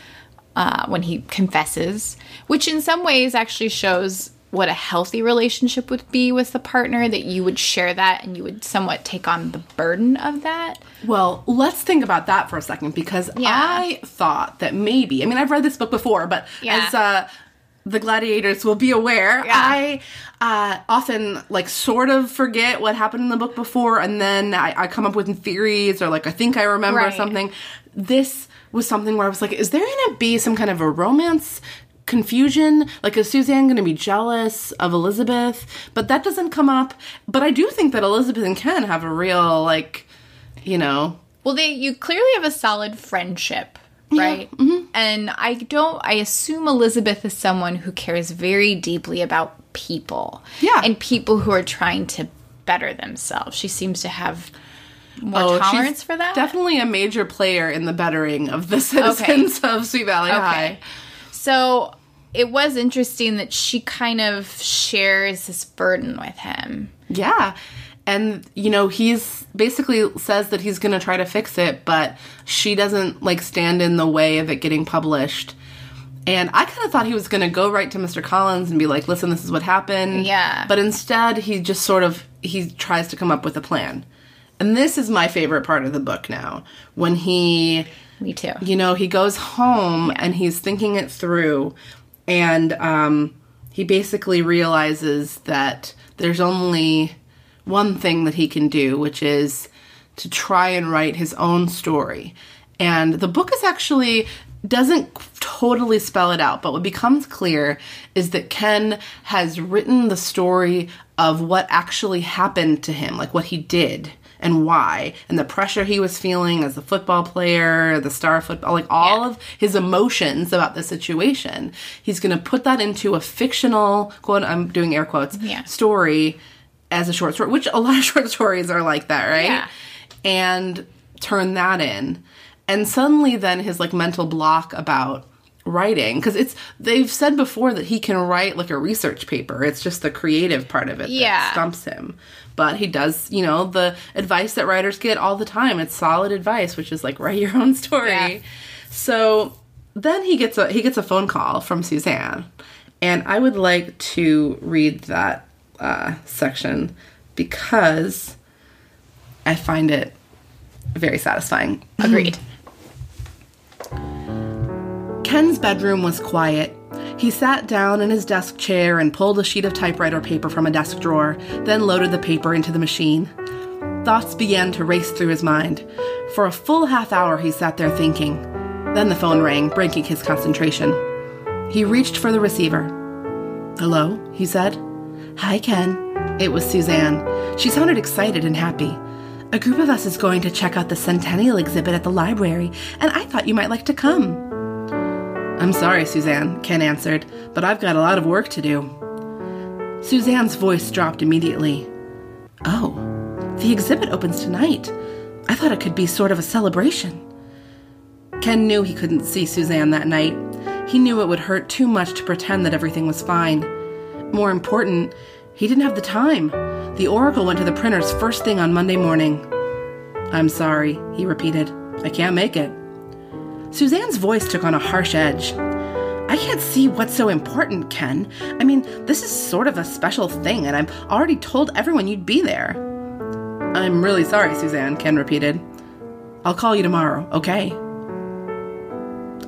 uh, when he confesses, which in some ways actually shows what a healthy relationship would be with the partner that you would share that and you would somewhat take on the burden of that. Well, let's think about that for a second because Yeah. I thought that maybe, I mean, I've read this book before, but Yeah. as uh, the gladiators will be aware, Yeah. I uh, often like sort of forget what happened in the book before, and then I, I come up with theories or like I think I remember Right. something. This was something where I was like, is there going to be some kind of a romance? confusion like is suzanne going to be jealous of elizabeth but that doesn't come up but i do think that elizabeth and ken have a real like you know Well, they you clearly have a solid friendship, right? Mm-hmm. And I don't. I assume Elizabeth is someone who cares very deeply about people, Yeah. and people who are trying to better themselves. She seems to have more Oh, she's tolerance for that. Definitely a major player in the bettering of the *laughs* citizens of Sweet Valley High. So it was interesting that she kind of shares this burden with him. Yeah. And you know, he's basically says that he's going to try to fix it, but she doesn't like stand in the way of it getting published. And I kind of thought he was going to go right to Mr. Collins and be like, "Listen, this is what happened." Yeah. But instead, he just sort of he tries to come up with a plan. And this is my favorite part of the book now, when he Me too. you know he goes home and he's thinking it through and um, he basically realizes that there's only one thing that he can do which is to try and write his own story. And the book is actually doesn't totally spell it out but what becomes clear is that ken has written the story of what actually happened to him like what he did and why and the pressure he was feeling as a football player, the star football, like all Yeah. of his emotions about the situation. He's going to put that into a fictional quote. I'm doing air quotes Yeah. story as a short story, which a lot of *laughs* short stories are like that, right? Yeah. And turn that in, and suddenly then his like mental block about writing because it's they've said before that he can write like a research paper it's just the creative part of it that Yeah. stumps him but he does you know the advice that writers get all the time it's solid advice which is like *laughs* write your own story Yeah. so then he gets a he gets a phone call from suzanne and i would like to read that uh, section because i find it very satisfying Agreed. *clears throat* Ken's bedroom was quiet. He sat down in his desk chair and pulled a sheet of typewriter paper from a desk drawer, then loaded the paper into the machine. Thoughts began to race through his mind. For a full half hour, he sat there thinking. Then the phone rang, breaking his concentration. He reached for the receiver. Hello, he said. Hi, Ken. It was Suzanne. She sounded excited and happy. A group of us is going to check out the Centennial exhibit at the library, and I thought you might like to come. I'm sorry, Suzanne, Ken answered, but I've got a lot of work to do. Suzanne's voice dropped immediately. Oh, the exhibit opens tonight. I thought it could be sort of a celebration. Ken knew he couldn't see Suzanne that night. He knew it would hurt too much to pretend that everything was fine. More important, he didn't have the time. The Oracle went to the printers first thing on Monday morning. I'm sorry, he repeated. I can't make it. Suzanne's voice took on a harsh edge. I can't see what's so important, Ken. I mean, this is sort of a special thing, and I've already told everyone you'd be there. I'm really sorry, Suzanne, Ken repeated. I'll call you tomorrow, okay?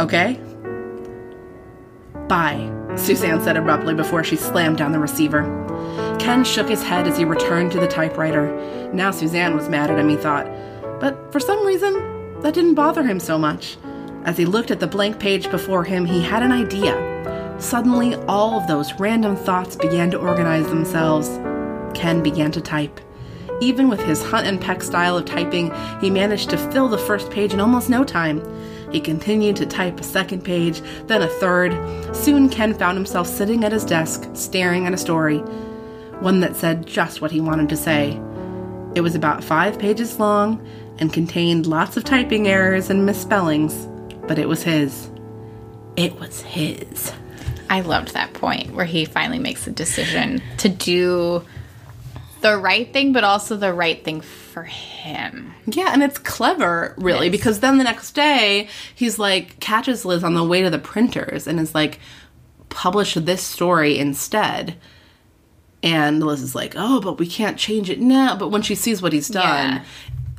Okay? Bye, Suzanne said abruptly before she slammed down the receiver. Ken shook his head as he returned to the typewriter. Now Suzanne was mad at him, he thought. But for some reason, that didn't bother him so much. As he looked at the blank page before him, he had an idea. Suddenly, all of those random thoughts began to organize themselves. Ken began to type. Even with his hunt and peck style of typing, he managed to fill the first page in almost no time. He continued to type a second page, then a third. Soon Ken found himself sitting at his desk, staring at a story. One that said just what he wanted to say. It was about five pages long and contained lots of typing errors and misspellings, but it was his. It was his. I loved that point where he finally makes the decision to do the right thing, but also the right thing for him. Yeah, and it's clever, really, Yes. because then the next day he's like catches Liz on the way to the printers and is like, publish this story instead. And Liz is like, oh, but we can't change it now. But when she sees what he's done, Yeah.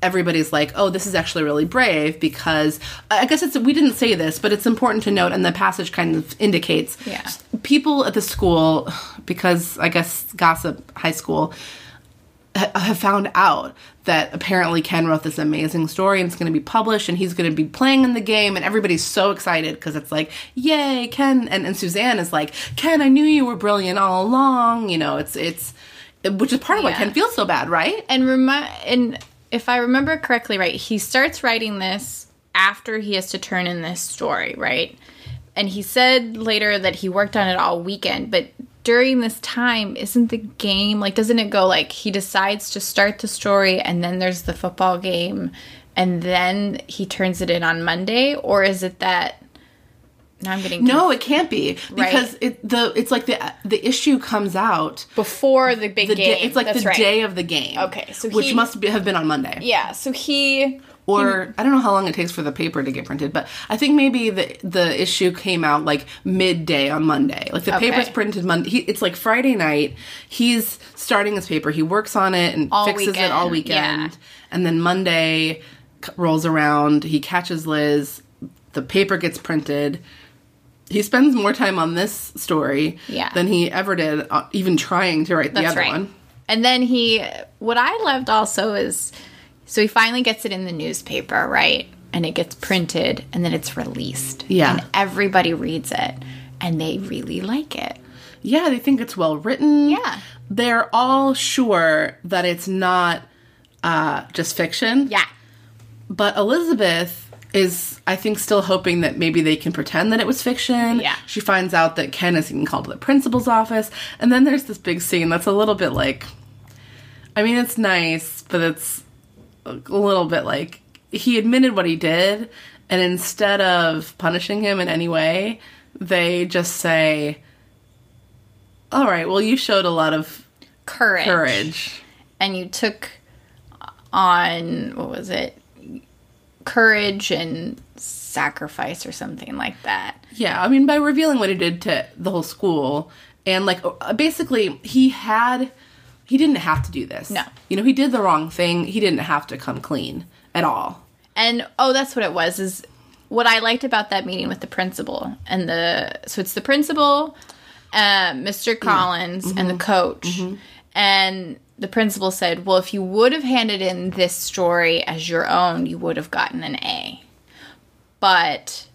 Everybody's like, oh, this is actually really brave because I guess it's we didn't say this, but it's important to note, and the passage kind of indicates Yeah. people at the school, because I guess gossip high school ha- have found out that apparently Ken wrote this amazing story and it's going to be published and he's going to be playing in the game and everybody's so excited because it's like yay Ken and, and Suzanne is like Ken I knew you were brilliant all along you know it's it's which is part of why Ken feels so bad right And remi- and if I remember correctly, right, he starts writing this after he has to turn in this story, right? And he said later that he worked on it all weekend, but during this time, isn't the game like doesn't it go like he decides to start the story and then there's the football game and then he turns it in on Monday or is it that now I'm getting no it can't be because Right. it the it's like the the issue comes out before the big the game. day it's like That's the right. day of the game Okay, so which he- must be, have been on Monday Yeah, so he or I don't know how long it takes for the paper to get printed, but I think maybe the the issue came out like midday on Monday. Like the Okay. paper's printed Monday. He, it's like Friday night. He's starting his paper. He works on it and All fixes it all weekend, yeah. And then Monday rolls around. He catches Liz. The paper gets printed. He spends more time on this story Yeah. than he ever did, uh, even trying to write the That's other right. one. And then he, what I loved also is, so he finally gets it in the newspaper, right? And it gets printed and then it's released. Yeah. And everybody reads it and they really like it. Yeah, they think it's well written. Yeah. They're all sure that it's not uh, just fiction. Yeah. But Elizabeth is, I think, still hoping that maybe they can pretend that it was fiction. Yeah. She finds out that Ken is getting called to the principal's office. And then there's this big scene that's a little bit like, I mean, it's nice, but it's a little bit like he admitted what he did. And instead of punishing him in any way, they just say, all right, well, you showed a lot of Courage. courage. And you took on, what was it? Courage and sacrifice or something like that. Yeah, I mean, by revealing what he did to the whole school, and like uh, basically, he had, he didn't have to do this. No. You know, he did the wrong thing. He didn't have to come clean at all. And oh, that's what it was. Is what I liked about that meeting with the principal and the so it's the principal, uh, Mr. Collins, and the coach, and the principal said, "Well, if you would have handed in this story as your own, you would have gotten an A, but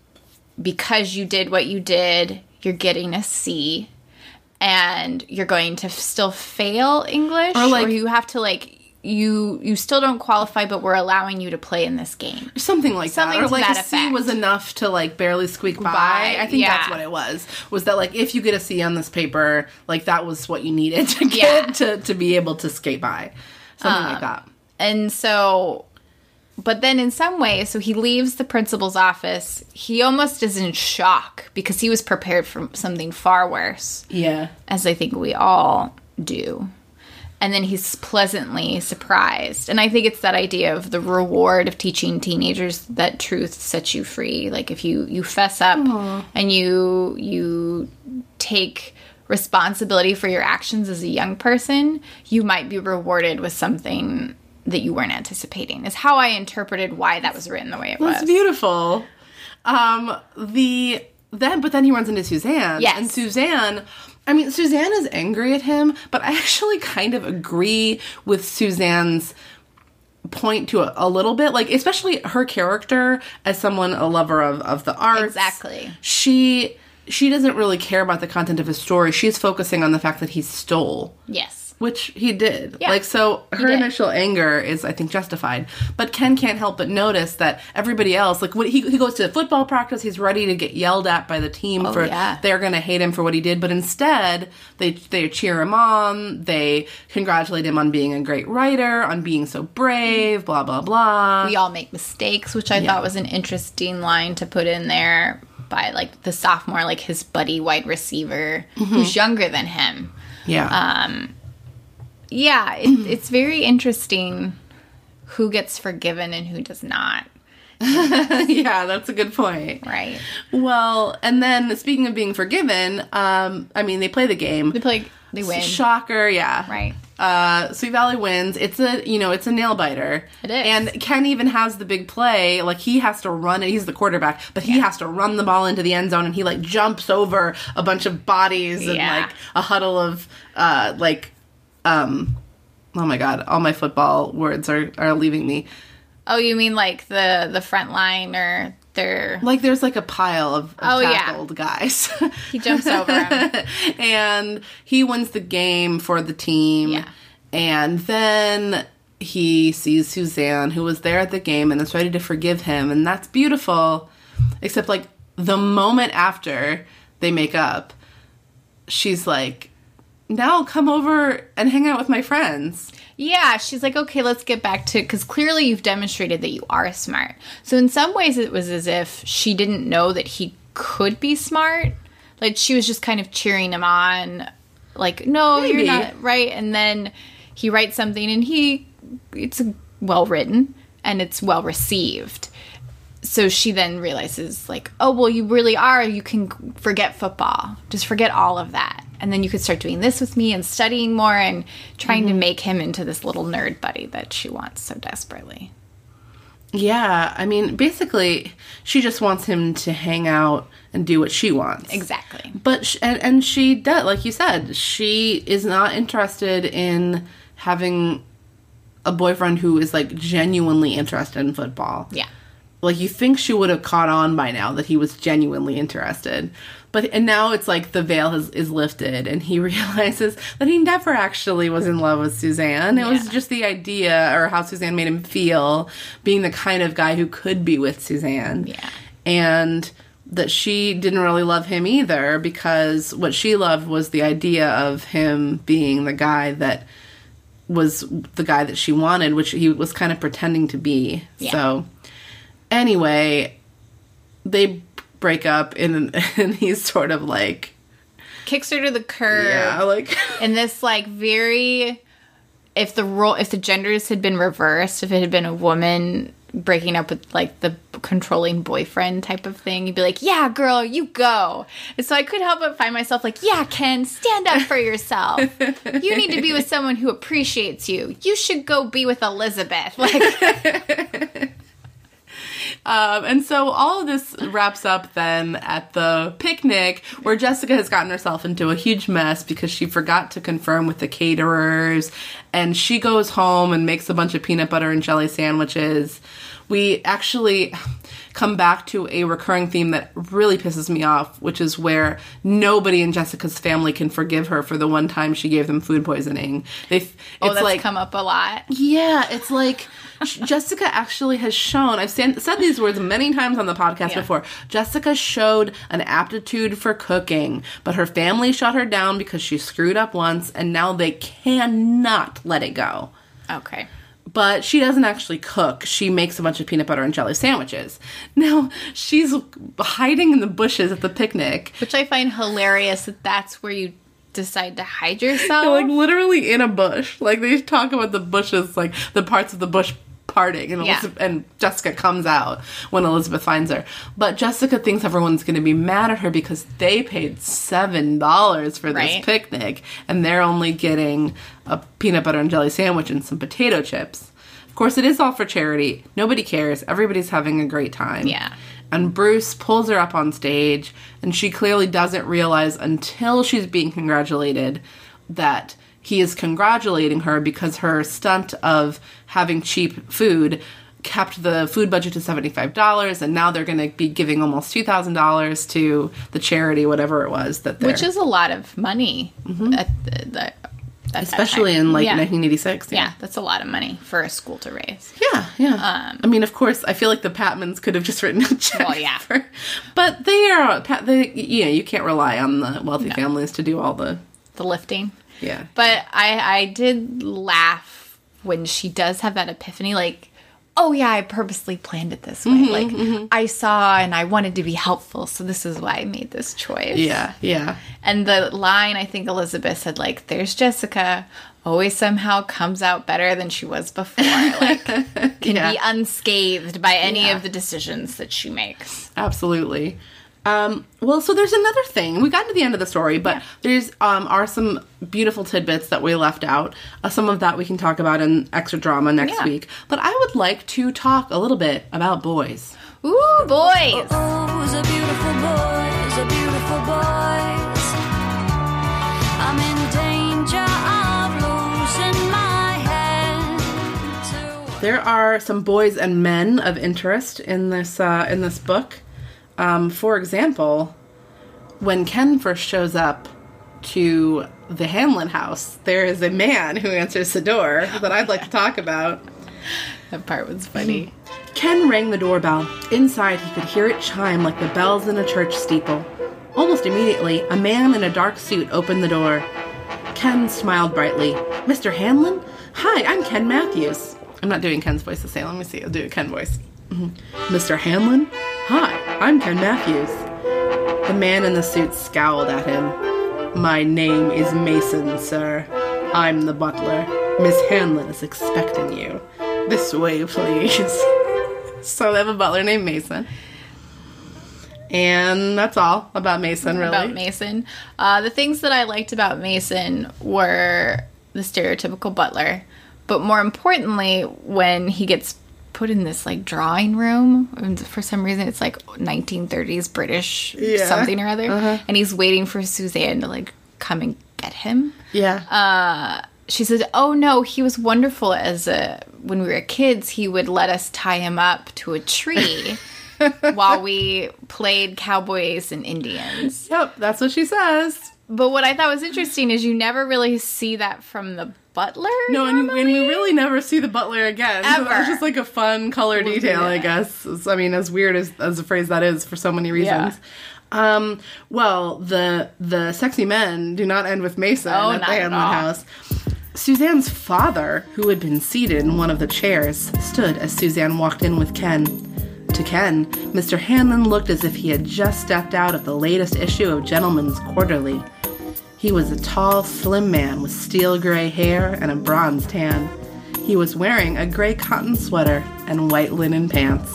because you did what you did, you're getting a C And you're going to still fail English, Or, like- or you have to like you you still don't qualify, but we're allowing you to play in this game. Something like Something that, or like that a C effect. was enough to like barely squeak by. By, I think that's what it was. Was that like if you get a C on this paper, like that was what you needed to get Yeah. Um, to to be able to skate by, something like that. And so, but then in some way, so he leaves the principal's office. He almost is in shock because he was prepared for something far worse, Yeah, as I think we all do. And then he's pleasantly surprised. And I think it's that idea of the reward of teaching teenagers that truth sets you free. Like if you you fess up and you you take responsibility for your actions as a young person, you might be rewarded with something that you weren't anticipating. Is how I interpreted why that was written the way it That's was. beautiful. Um, the then, but then he runs into Suzanne. Yes. and Suzanne. I mean, Suzanne is angry at him, but I actually kind of agree with Suzanne's point to a, a little bit. Like, especially her character as someone a lover of of the arts. Exactly. She she doesn't really care about the content of his story. She's focusing on the fact that he stole. Yes. Which he did. Yeah, like, so her initial anger is, I think, justified. But Ken can't help but notice that everybody else, like, when he, he goes to football practice, he's ready to get yelled at by the team for Oh, yeah. they're going to hate him for what he did. But instead, they they cheer him on. They congratulate him on being a great writer, on being so brave, blah, blah, blah. we all make mistakes, which I thought was an interesting line to put in there by like the sophomore, like his buddy wide receiver who's younger than him. yeah. uh, Yeah, it, it's very interesting who gets forgiven and who does not, *laughs* yeah, that's a good point. right? Well, and then speaking of being forgiven, um, I mean, they play the game. They play, they win, Shocker, yeah. right? Uh, Sweet Valley wins. It's a you know it's a nail biter. It is. And Ken even has the big play. Like he has to run it. He's the quarterback, but he has to run the ball into the end zone, and he like jumps over a bunch of bodies and Yeah. like a huddle of uh like um oh my god, all my football words are are leaving me. Oh, you mean like the the front line or they're Like there's like a pile of, of Oh, yeah. tackled guys. *laughs* he jumps over *laughs* and he wins the game for the team. Yeah. And then he sees Suzanne, who was there at the game and is ready to forgive him. And that's beautiful. Except, like, the moment after they make up, she's like, now come over and hang out with my friends. Yeah, she's like, okay, let's get back to because clearly you've demonstrated that you are smart. So in some ways, it was as if she didn't know that he could be smart. Like she was just kind of cheering him on, like, no, Maybe. you're not right. And then he writes something, and he it's well written, and it's well received. So she then realizes, like, oh, well, you really are. You can forget football. Just forget all of that. And then you could start doing this with me and studying more and trying to mm-hmm. make him into this little nerd buddy that she wants so desperately. Yeah, I mean, basically, she just wants him to hang out and do what she wants. Exactly. But sh- and and she does, like you said, she is not interested in having a boyfriend who is like genuinely interested in football. Yeah. Like you think she would have caught on by now that he was genuinely interested. But and now it's like the veil has, is lifted and he *laughs* realizes that he never actually was in love with Suzanne. It was just the idea or how Suzanne made him feel being the kind of guy who could be with Suzanne. Yeah. And that she didn't really love him either because what she loved was the idea of him being the guy that was the guy that she wanted, which he was kind of pretending to be. Yeah. So anyway, they break up and and he's sort of like Kicks her to the curb. yeah, like *laughs* in this, like, very. If the role, if the genders had been reversed, if it had been a woman breaking up with like the controlling boyfriend type of thing, you'd be like, "Yeah, girl, you go." And so I couldn't help but find myself like, "Yeah, Ken, stand up for yourself. you need to be with someone who appreciates you. You should go be with Elizabeth." Like, *laughs* Um, and so all of this wraps up then at the picnic where Jessica has gotten herself into a huge mess because she forgot to confirm with the caterers and she goes home and makes a bunch of peanut butter and jelly sandwiches. We actually come back to a recurring theme that really pisses me off, which is where nobody in Jessica's family can forgive her for the one time she gave them food poisoning. They, oh, it's oh, that's like come up a lot. yeah, it's like *laughs* Jessica actually has shown. I've said, said these words many times on the podcast Yeah. before. Jessica showed an aptitude for cooking, but her family shut her down because she screwed up once, and now they cannot let it go. Okay. But she doesn't actually cook. She makes a bunch of peanut butter and jelly sandwiches. *laughs* Now, she's hiding in the bushes at the picnic. Which I find hilarious that that's where you decide to hide *laughs* yourself. They're like literally in a bush. Like they talk about the bushes, like the parts of the bush parting, and Yeah. Elizabeth, and Jessica comes out when Elizabeth finds her. But Jessica thinks everyone's going to be mad at her because they paid seven dollars for this Right. picnic, and they're only getting a peanut butter and jelly sandwich and some potato chips. Of course, it is all for charity. Nobody cares. Everybody's having a great time. Yeah. And Bruce pulls her up on stage, and she clearly doesn't realize until she's being congratulated that he is congratulating her because her stunt of having cheap food kept the food budget to $75 and now they're going to be giving almost $2000 to the charity whatever it was that they're Which is a lot of money. Mm-hmm. At the, the, at especially in like yeah. 1986 Yeah, that's a lot of money for a school to raise. Yeah, yeah. Um, I mean, of course, I feel like the Patmans could have just written a *laughs* check. Well, yeah. for- but they are, Pat- they, you know, you can't rely on the wealthy families to do all the, The lifting. Yeah. But I I did laugh when she does have that epiphany like oh yeah, I purposely planned it this way. Mm-hmm, like I saw and I wanted to be helpful, so this is why I made this choice. Yeah, yeah. And the line I think Elizabeth said like there's Jessica always somehow comes out better than she was before. *laughs* Like can Yeah. be unscathed by any Yeah. of the decisions that she makes. Absolutely. Um, well, so there's another thing. We got to the end of the story, but there's um, are some beautiful tidbits that we left out. Uh, some of that we can talk about in extra drama next Yeah. week. But I would like to talk a little bit about boys. Ooh, boys. Oh, the beautiful boys, the beautiful boys. I'm in danger of losing my head. to- There are some boys and men of interest in this uh, in this book. Um, for example, when Ken first shows up to the Hanlon house, there is a man who answers the door that I'd like to talk about. That part was funny. *laughs* Ken rang the doorbell. Inside, he could hear it chime like the bells in a church steeple. Almost immediately, a man in a dark suit opened the door. Ken smiled brightly. Mr. Hanlon? Hi, I'm Ken Matthews. I'm not doing Ken's voice the same. Let me see. I'll do a Ken voice. *laughs* Mr. Hanlon? Hi, I'm Ken Matthews. The man in the suit scowled at him. My name is Mason, sir. I'm the butler. Miss Hanlon is expecting you. This way, please. *laughs* so they have a butler named Mason. And that's all about Mason, really. about Mason. Uh, the things that I liked about Mason were the stereotypical butler, but more importantly, when he gets put in this like drawing room, and for some reason it's like 1930s British Yeah. something or other, uh-huh. and he's waiting for Suzanne to like come and get him. Yeah. Uh, she says, "Oh no, he was wonderful as a when we were kids. He would let us tie him up to a tree." *laughs* While we played cowboys and Indians. yep, that's what she says. But what I thought was interesting is you never really see that from the butler. No, and, and we really never see the butler again. So *laughs* Ever. that's just like a fun color detail, I guess. I mean, as weird as, as a phrase that is for so many reasons. Um, well, the the sexy men do not end with Mason Oh, at the all. house. Suzanne's father, who had been seated in one of the chairs, stood as Suzanne walked in with Ken. To Ken, Mr. Hanlon looked as if he had just stepped out of the latest issue of Gentleman's Quarterly. He was a tall, slim man with steel gray hair and a bronze tan. He was wearing a gray cotton sweater and white linen pants.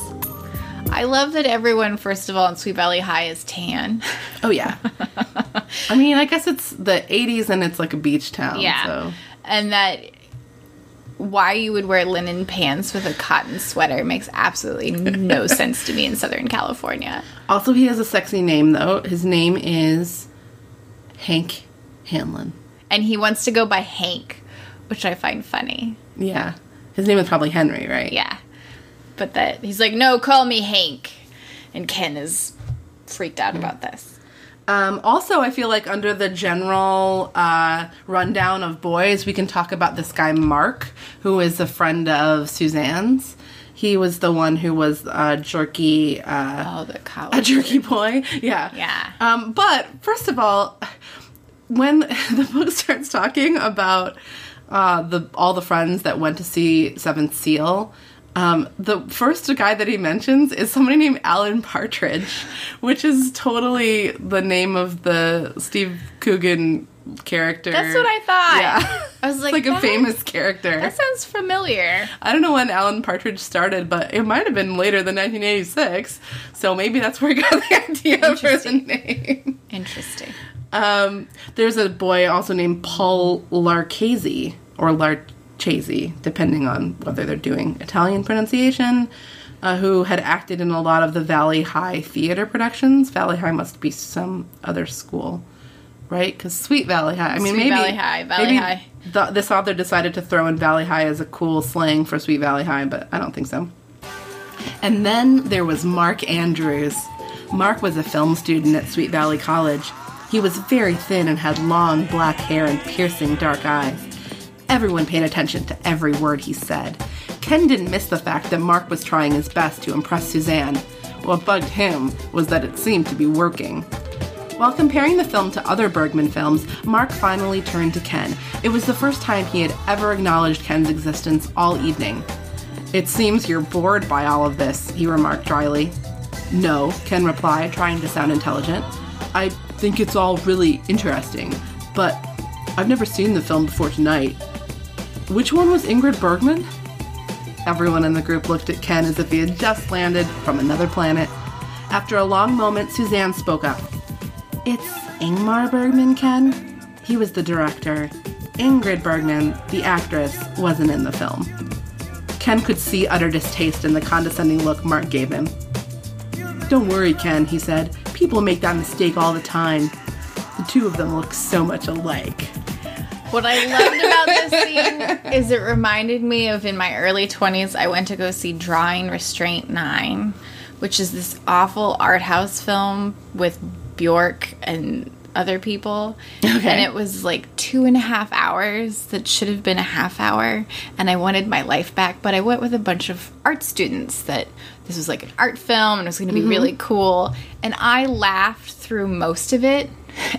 I love that everyone, first of all, in Sweet Valley High is tan. *laughs* Oh, yeah. *laughs* I mean, I guess it's the 80s and it's like a beach town. Yeah. So. And that why you would wear linen pants with a cotton sweater makes absolutely no *laughs* sense to me in Southern California. Also, he has a sexy name, though. His name is Hank Hanlon. And he wants to go by Hank, which I find funny. Yeah. His name is probably Henry, right? Yeah. But that he's like, no, call me Hank. And Ken is freaked out hmm. about this. Um, also, I feel like under the general uh, rundown of boys, we can talk about this guy Mark, who is a friend of Suzanne's. He was the one who was uh, jerky, uh, Oh, the cow. a jerky boy. *laughs* Yeah, Yeah. Um, but first of all, when *laughs* the book starts talking about uh, the all the friends that went to see Seventh Seal. Um, the first guy that he mentions is somebody named Alan Partridge, which is totally the name of the Steve Coogan character. That's what I thought. Yeah. I was *laughs* like, like a famous character. That sounds familiar. I don't know when Alan Partridge started, but it might have been later than 1986. So maybe that's where he got the *laughs* idea for the Interesting. name. Interesting. Um, there's a boy also named Paul Larchese or Larchese, depending on whether they're doing Italian pronunciation, uh, who had acted in a lot of the Valley High theater productions. Valley High must be some other school, right? Because Sweet Valley High. I mean, Sweet maybe Valley High, Valley maybe High. This author decided to throw in Valley High as a cool slang for Sweet Valley High, but I don't think so. And then there was Mark Andrews. Mark was a film student at Sweet Valley College. He was very thin and had long black hair and piercing dark eyes. Everyone paid attention to every word he said. Ken didn't miss the fact that Mark was trying his best to impress Suzanne. What bugged him was that it seemed to be working. While comparing the film to other Bergman films, Mark finally turned to Ken. It was the first time he had ever acknowledged Ken's existence all evening. It seems you're bored by all of this, he remarked dryly. No, Ken replied, trying to sound intelligent. I think it's all really interesting, but I've never seen the film before tonight. Which one was Ingrid Bergman? Everyone in the group looked at Ken as if he had just landed from another planet. After a long moment, Suzanne spoke up. It's Ingmar Bergman, Ken. He was the director. Ingrid Bergman, the actress, wasn't in the film. Ken could see utter distaste in the condescending look Mark gave him. Don't worry, Ken, he said. People make that mistake all the time. The two of them look so much alike. What I loved about this scene *laughs* is it reminded me of in my early 20s, I went to go see Drawing Restraint 9, which is this awful art house film with Bjork and other people. Okay. And it was like two and a half hours that should have been a half hour. And I wanted my life back, but I went with a bunch of art students that this was like an art film and it was going to be mm-hmm. really cool. And I laughed through most of it.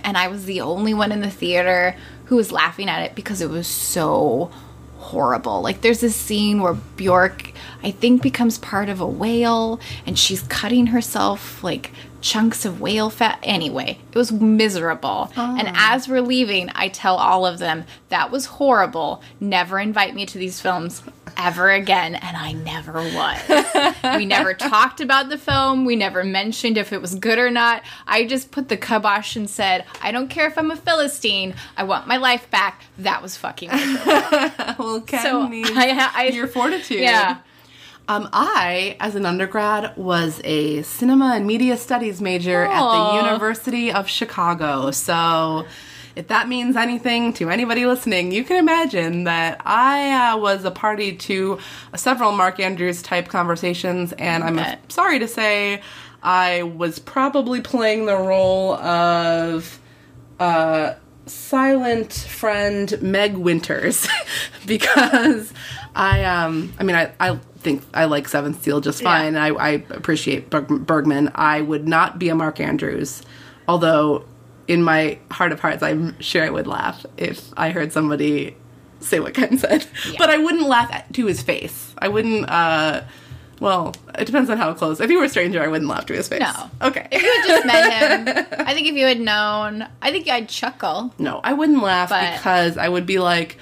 And I was the only one in the theater who was laughing at it because it was so horrible. Like there's this scene where Bjork, I think, becomes part of a whale and she's cutting herself like chunks of whale fat. Anyway, it was miserable. And oh. as we're leaving, I tell all of them that was horrible. Never invite me to these films ever again. And I never was. *laughs* we never talked about the film. We never mentioned if it was good or not. I just put the kibosh and said, I don't care if I'm a Philistine. I want my life back. That was fucking miserable. *laughs* well, Ken so needs *laughs* I, I your fortitude. Yeah. Um, I, as an undergrad, was a cinema and media studies major at the University of Chicago. So, if that means anything to anybody listening, you can imagine that I uh, was a party to several Mark Andrews type conversations, and I'm Bet. sorry to say I was probably playing the role of uh, silent friend Meg Winters *laughs* because I um I mean I I think I like Seventh Seal just fine. I, I appreciate Berg- Bergman. I would not be a Mark Andrews, although in my heart of hearts I'm sure I would laugh if I heard somebody say what Ken said. But I wouldn't laugh at, to his face. I wouldn't. uh well, it depends on how close. If he were a stranger, I wouldn't laugh to his face. No. Okay. If you had just met *laughs* him, I think if you had known, I think I'd chuckle. No, I wouldn't laugh because I would be like,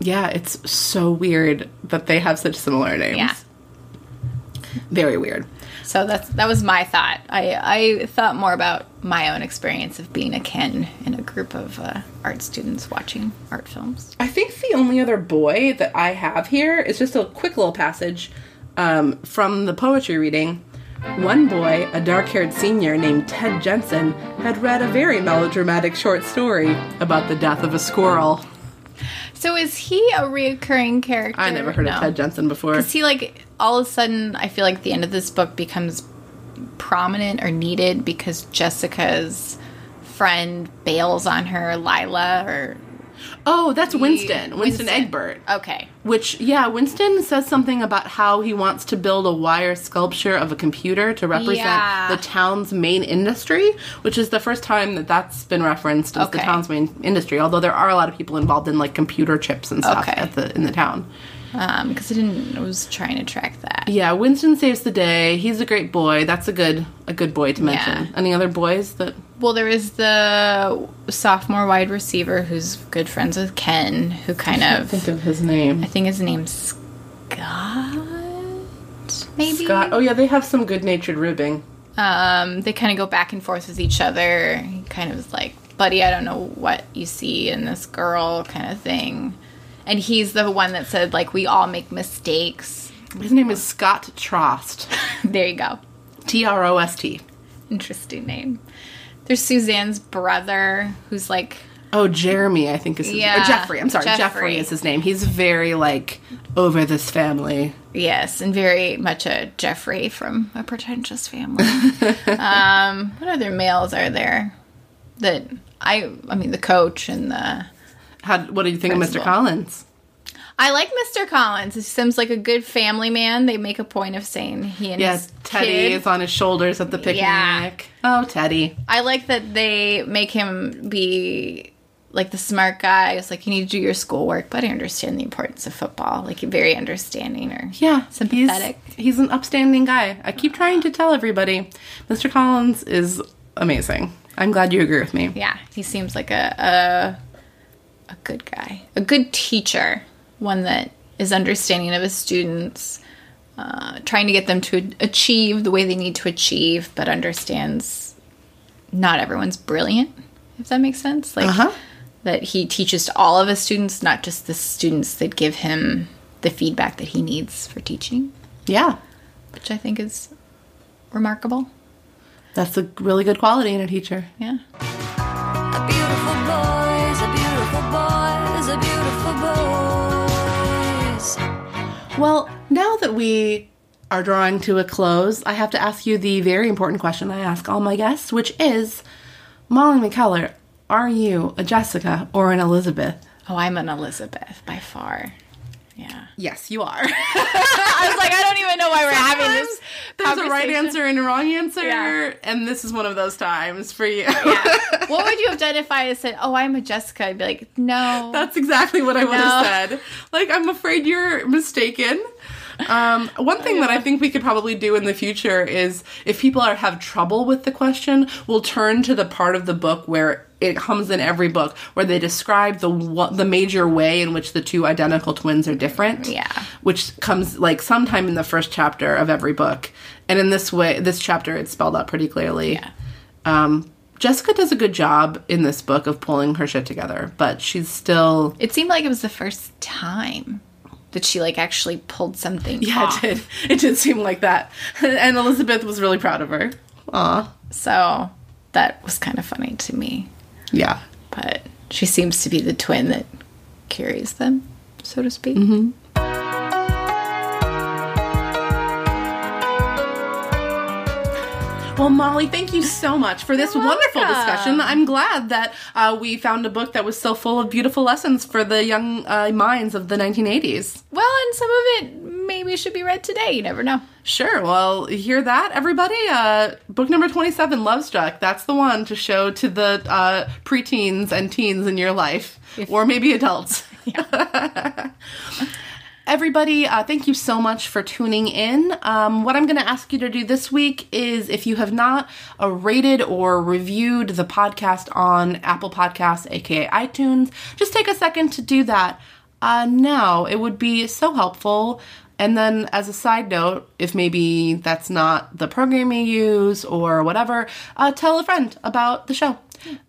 yeah, it's so weird that they have such similar names. Yeah. Very weird. So that's that was my thought. I I thought more about my own experience of being a Ken in a group of uh, art students watching art films. I think the only other boy that I have here is just a quick little passage um, from the poetry reading. One boy, a dark haired senior named Ted Jensen, had read a very melodramatic short story about the death of a squirrel. So is he a reoccurring character? I never heard No. of Ted Jensen before. Is he like all of a sudden? I feel like the end of this book becomes prominent or needed because Jessica's friend bails on her, Lila, or Oh, that's Winston. Winston, Winston. Egbert. okay, Which, yeah, Winston says something about how he wants to build a wire sculpture of a computer to represent Yeah. the town's main industry, which is the first time that that's been referenced as the town's main industry. Although there are a lot of people involved in like computer chips and stuff Okay. at the in the town. um, because I didn't. I was trying to track that. Yeah, Winston saves the day. He's a great boy. That's a good a good boy to mention. Yeah. Any other boys that? Well, there is the sophomore wide receiver who's good friends with Ken, who kind of Think of his name. I think his name's Scott. Maybe. Scott. Oh yeah, they have some good natured ribbing. Um, they kind of go back and forth with each other. He kind of is like, "Buddy, I don't know what you see in this girl," kind of thing. And he's the one that said, "Like we all make mistakes." His name is Scott Trost. *laughs* there you go. T R O S T. Interesting name. There's Suzanne's brother, who's like Oh, Jeremy, I think is his Yeah, or Jeffrey. I'm sorry, Jeffrey. Jeffrey. is his name. He's very like over this family. Yes, and very much a Jeffrey from a pretentious family. *laughs* um, what other males are there? That I, I mean, the coach and the. How? What do you think of Mr. Collins? I like Mr. Collins. He seems like a good family man. They make a point of saying he and Yes, his Teddy kid. is on his shoulders at the picnic. Yeah. Oh, Teddy. I like that they make him be like the smart guy. It's like you need to do your schoolwork, but I understand the importance of football. Like very understanding or Yeah, sympathetic. He's, he's an upstanding guy. I keep trying to tell everybody, Mr. Collins is amazing. I'm glad you agree with me. Yeah, he seems like a a, a good guy, a good teacher, one that is understanding of his students, uh, trying to get them to achieve the way they need to achieve, but understands not everyone's brilliant. If that makes sense, like Uh-huh. that he teaches to all of his students, not just the students that give him the feedback that he needs for teaching, Yeah, which I think is remarkable. that's a really good quality in a teacher. Yeah. A beautiful boys, a beautiful boys, a beautiful boys. Well, now that we are drawing to a close, I have to ask you the very important question I ask all my guests, which is Molly McKellar, are you a Jessica or an Elizabeth? Oh, I'm an Elizabeth by far. Yeah. Yes, you are. *laughs* I was like, I don't even know why we're having this. There's a right answer and a wrong answer, Yeah. and this is one of those times for you. Yeah. *laughs* what would you have done if I had said, "Oh, I'm a Jessica"? I'd be like, "No." That's exactly what I would No. have said. Like, I'm afraid you're mistaken. Um, one thing that I think we could probably do in the future is if people are have trouble with the question, we'll turn to the part of the book where it comes in every book where they describe the wa- the major way in which the two identical twins are different. Yeah. which comes like sometime in the first chapter of every book, and in this way, this chapter it's spelled out pretty clearly. Yeah. Um, Jessica does a good job in this book of pulling her shit together, but she's still It seemed like it was the first time that she like actually pulled something. Yeah, off. it did. It did seem like that. *laughs* And Elizabeth was really proud of her. Aw. So that was kind of funny to me. Yeah. But she seems to be the twin that carries them, so to speak. Mm-hmm. Well, Molly, thank you so much for this wonderful discussion. I'm glad that uh, we found a book that was so full of beautiful lessons for the young uh, minds of the 1980s. Well, and some of it maybe should be read today. You never know. Sure. Well, hear that, everybody? Uh, book number 27, Love Struck. That's the one to show to the uh, preteens and teens in your life, or maybe adults. *laughs* *laughs* Everybody, uh, thank you so much for tuning in. Um, what I'm going to ask you to do this week is if you have not uh, rated or reviewed the podcast on Apple Podcasts, aka iTunes, just take a second to do that uh, now. It would be so helpful. And then, as a side note, if maybe that's not the program you use or whatever, uh, tell a friend about the show.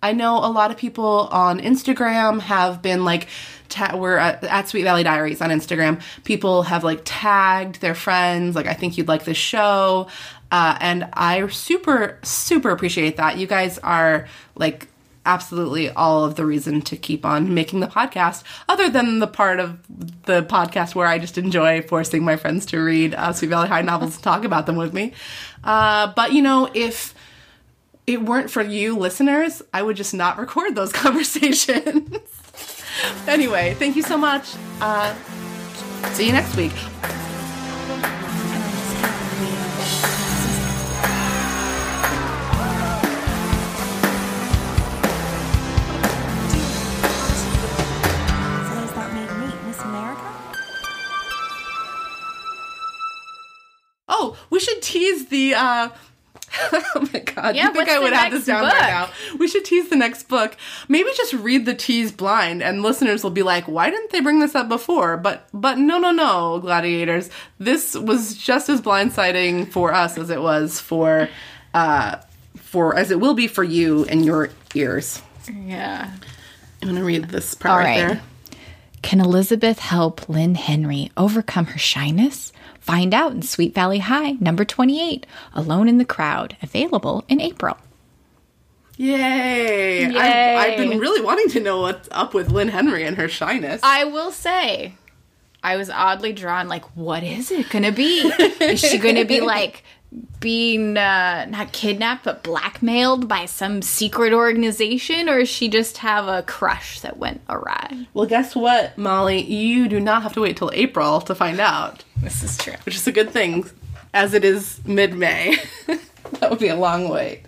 I know a lot of people on Instagram have been like, ta- we're at, at Sweet Valley Diaries on Instagram. People have like tagged their friends, like, I think you'd like this show. Uh, and I super, super appreciate that. You guys are like absolutely all of the reason to keep on making the podcast, other than the part of the podcast where I just enjoy forcing my friends to read uh, Sweet Valley High novels and talk about them with me. Uh, but you know, if it weren't for you listeners, I would just not record those *laughs* conversations. *laughs* anyway, thank you so much. Uh, see you next week. We should tease the. uh *laughs* Oh my god! Yeah, you think I would have this down by now? We should tease the next book. Maybe just read the tease blind, and listeners will be like, "Why didn't they bring this up before?" But but no no no, gladiators. This was just as blindsiding for us as it was for uh for as it will be for you and your ears. Yeah. I'm gonna read this part right. there. Can Elizabeth help Lynn Henry overcome her shyness? Find out in Sweet Valley High, number 28, Alone in the Crowd, available in April. Yay! I've, I've been really wanting to know what's up with Lynn Henry and her shyness. I will say, I was oddly drawn. Like, what is it gonna be? is she gonna be like *laughs* being uh, not kidnapped but blackmailed by some secret organization, or does she just have a crush that went awry? Well, guess what, Molly? You do not have to wait till April to find out, This is true. which is a good thing, as it is mid May. *laughs* that would be a long wait.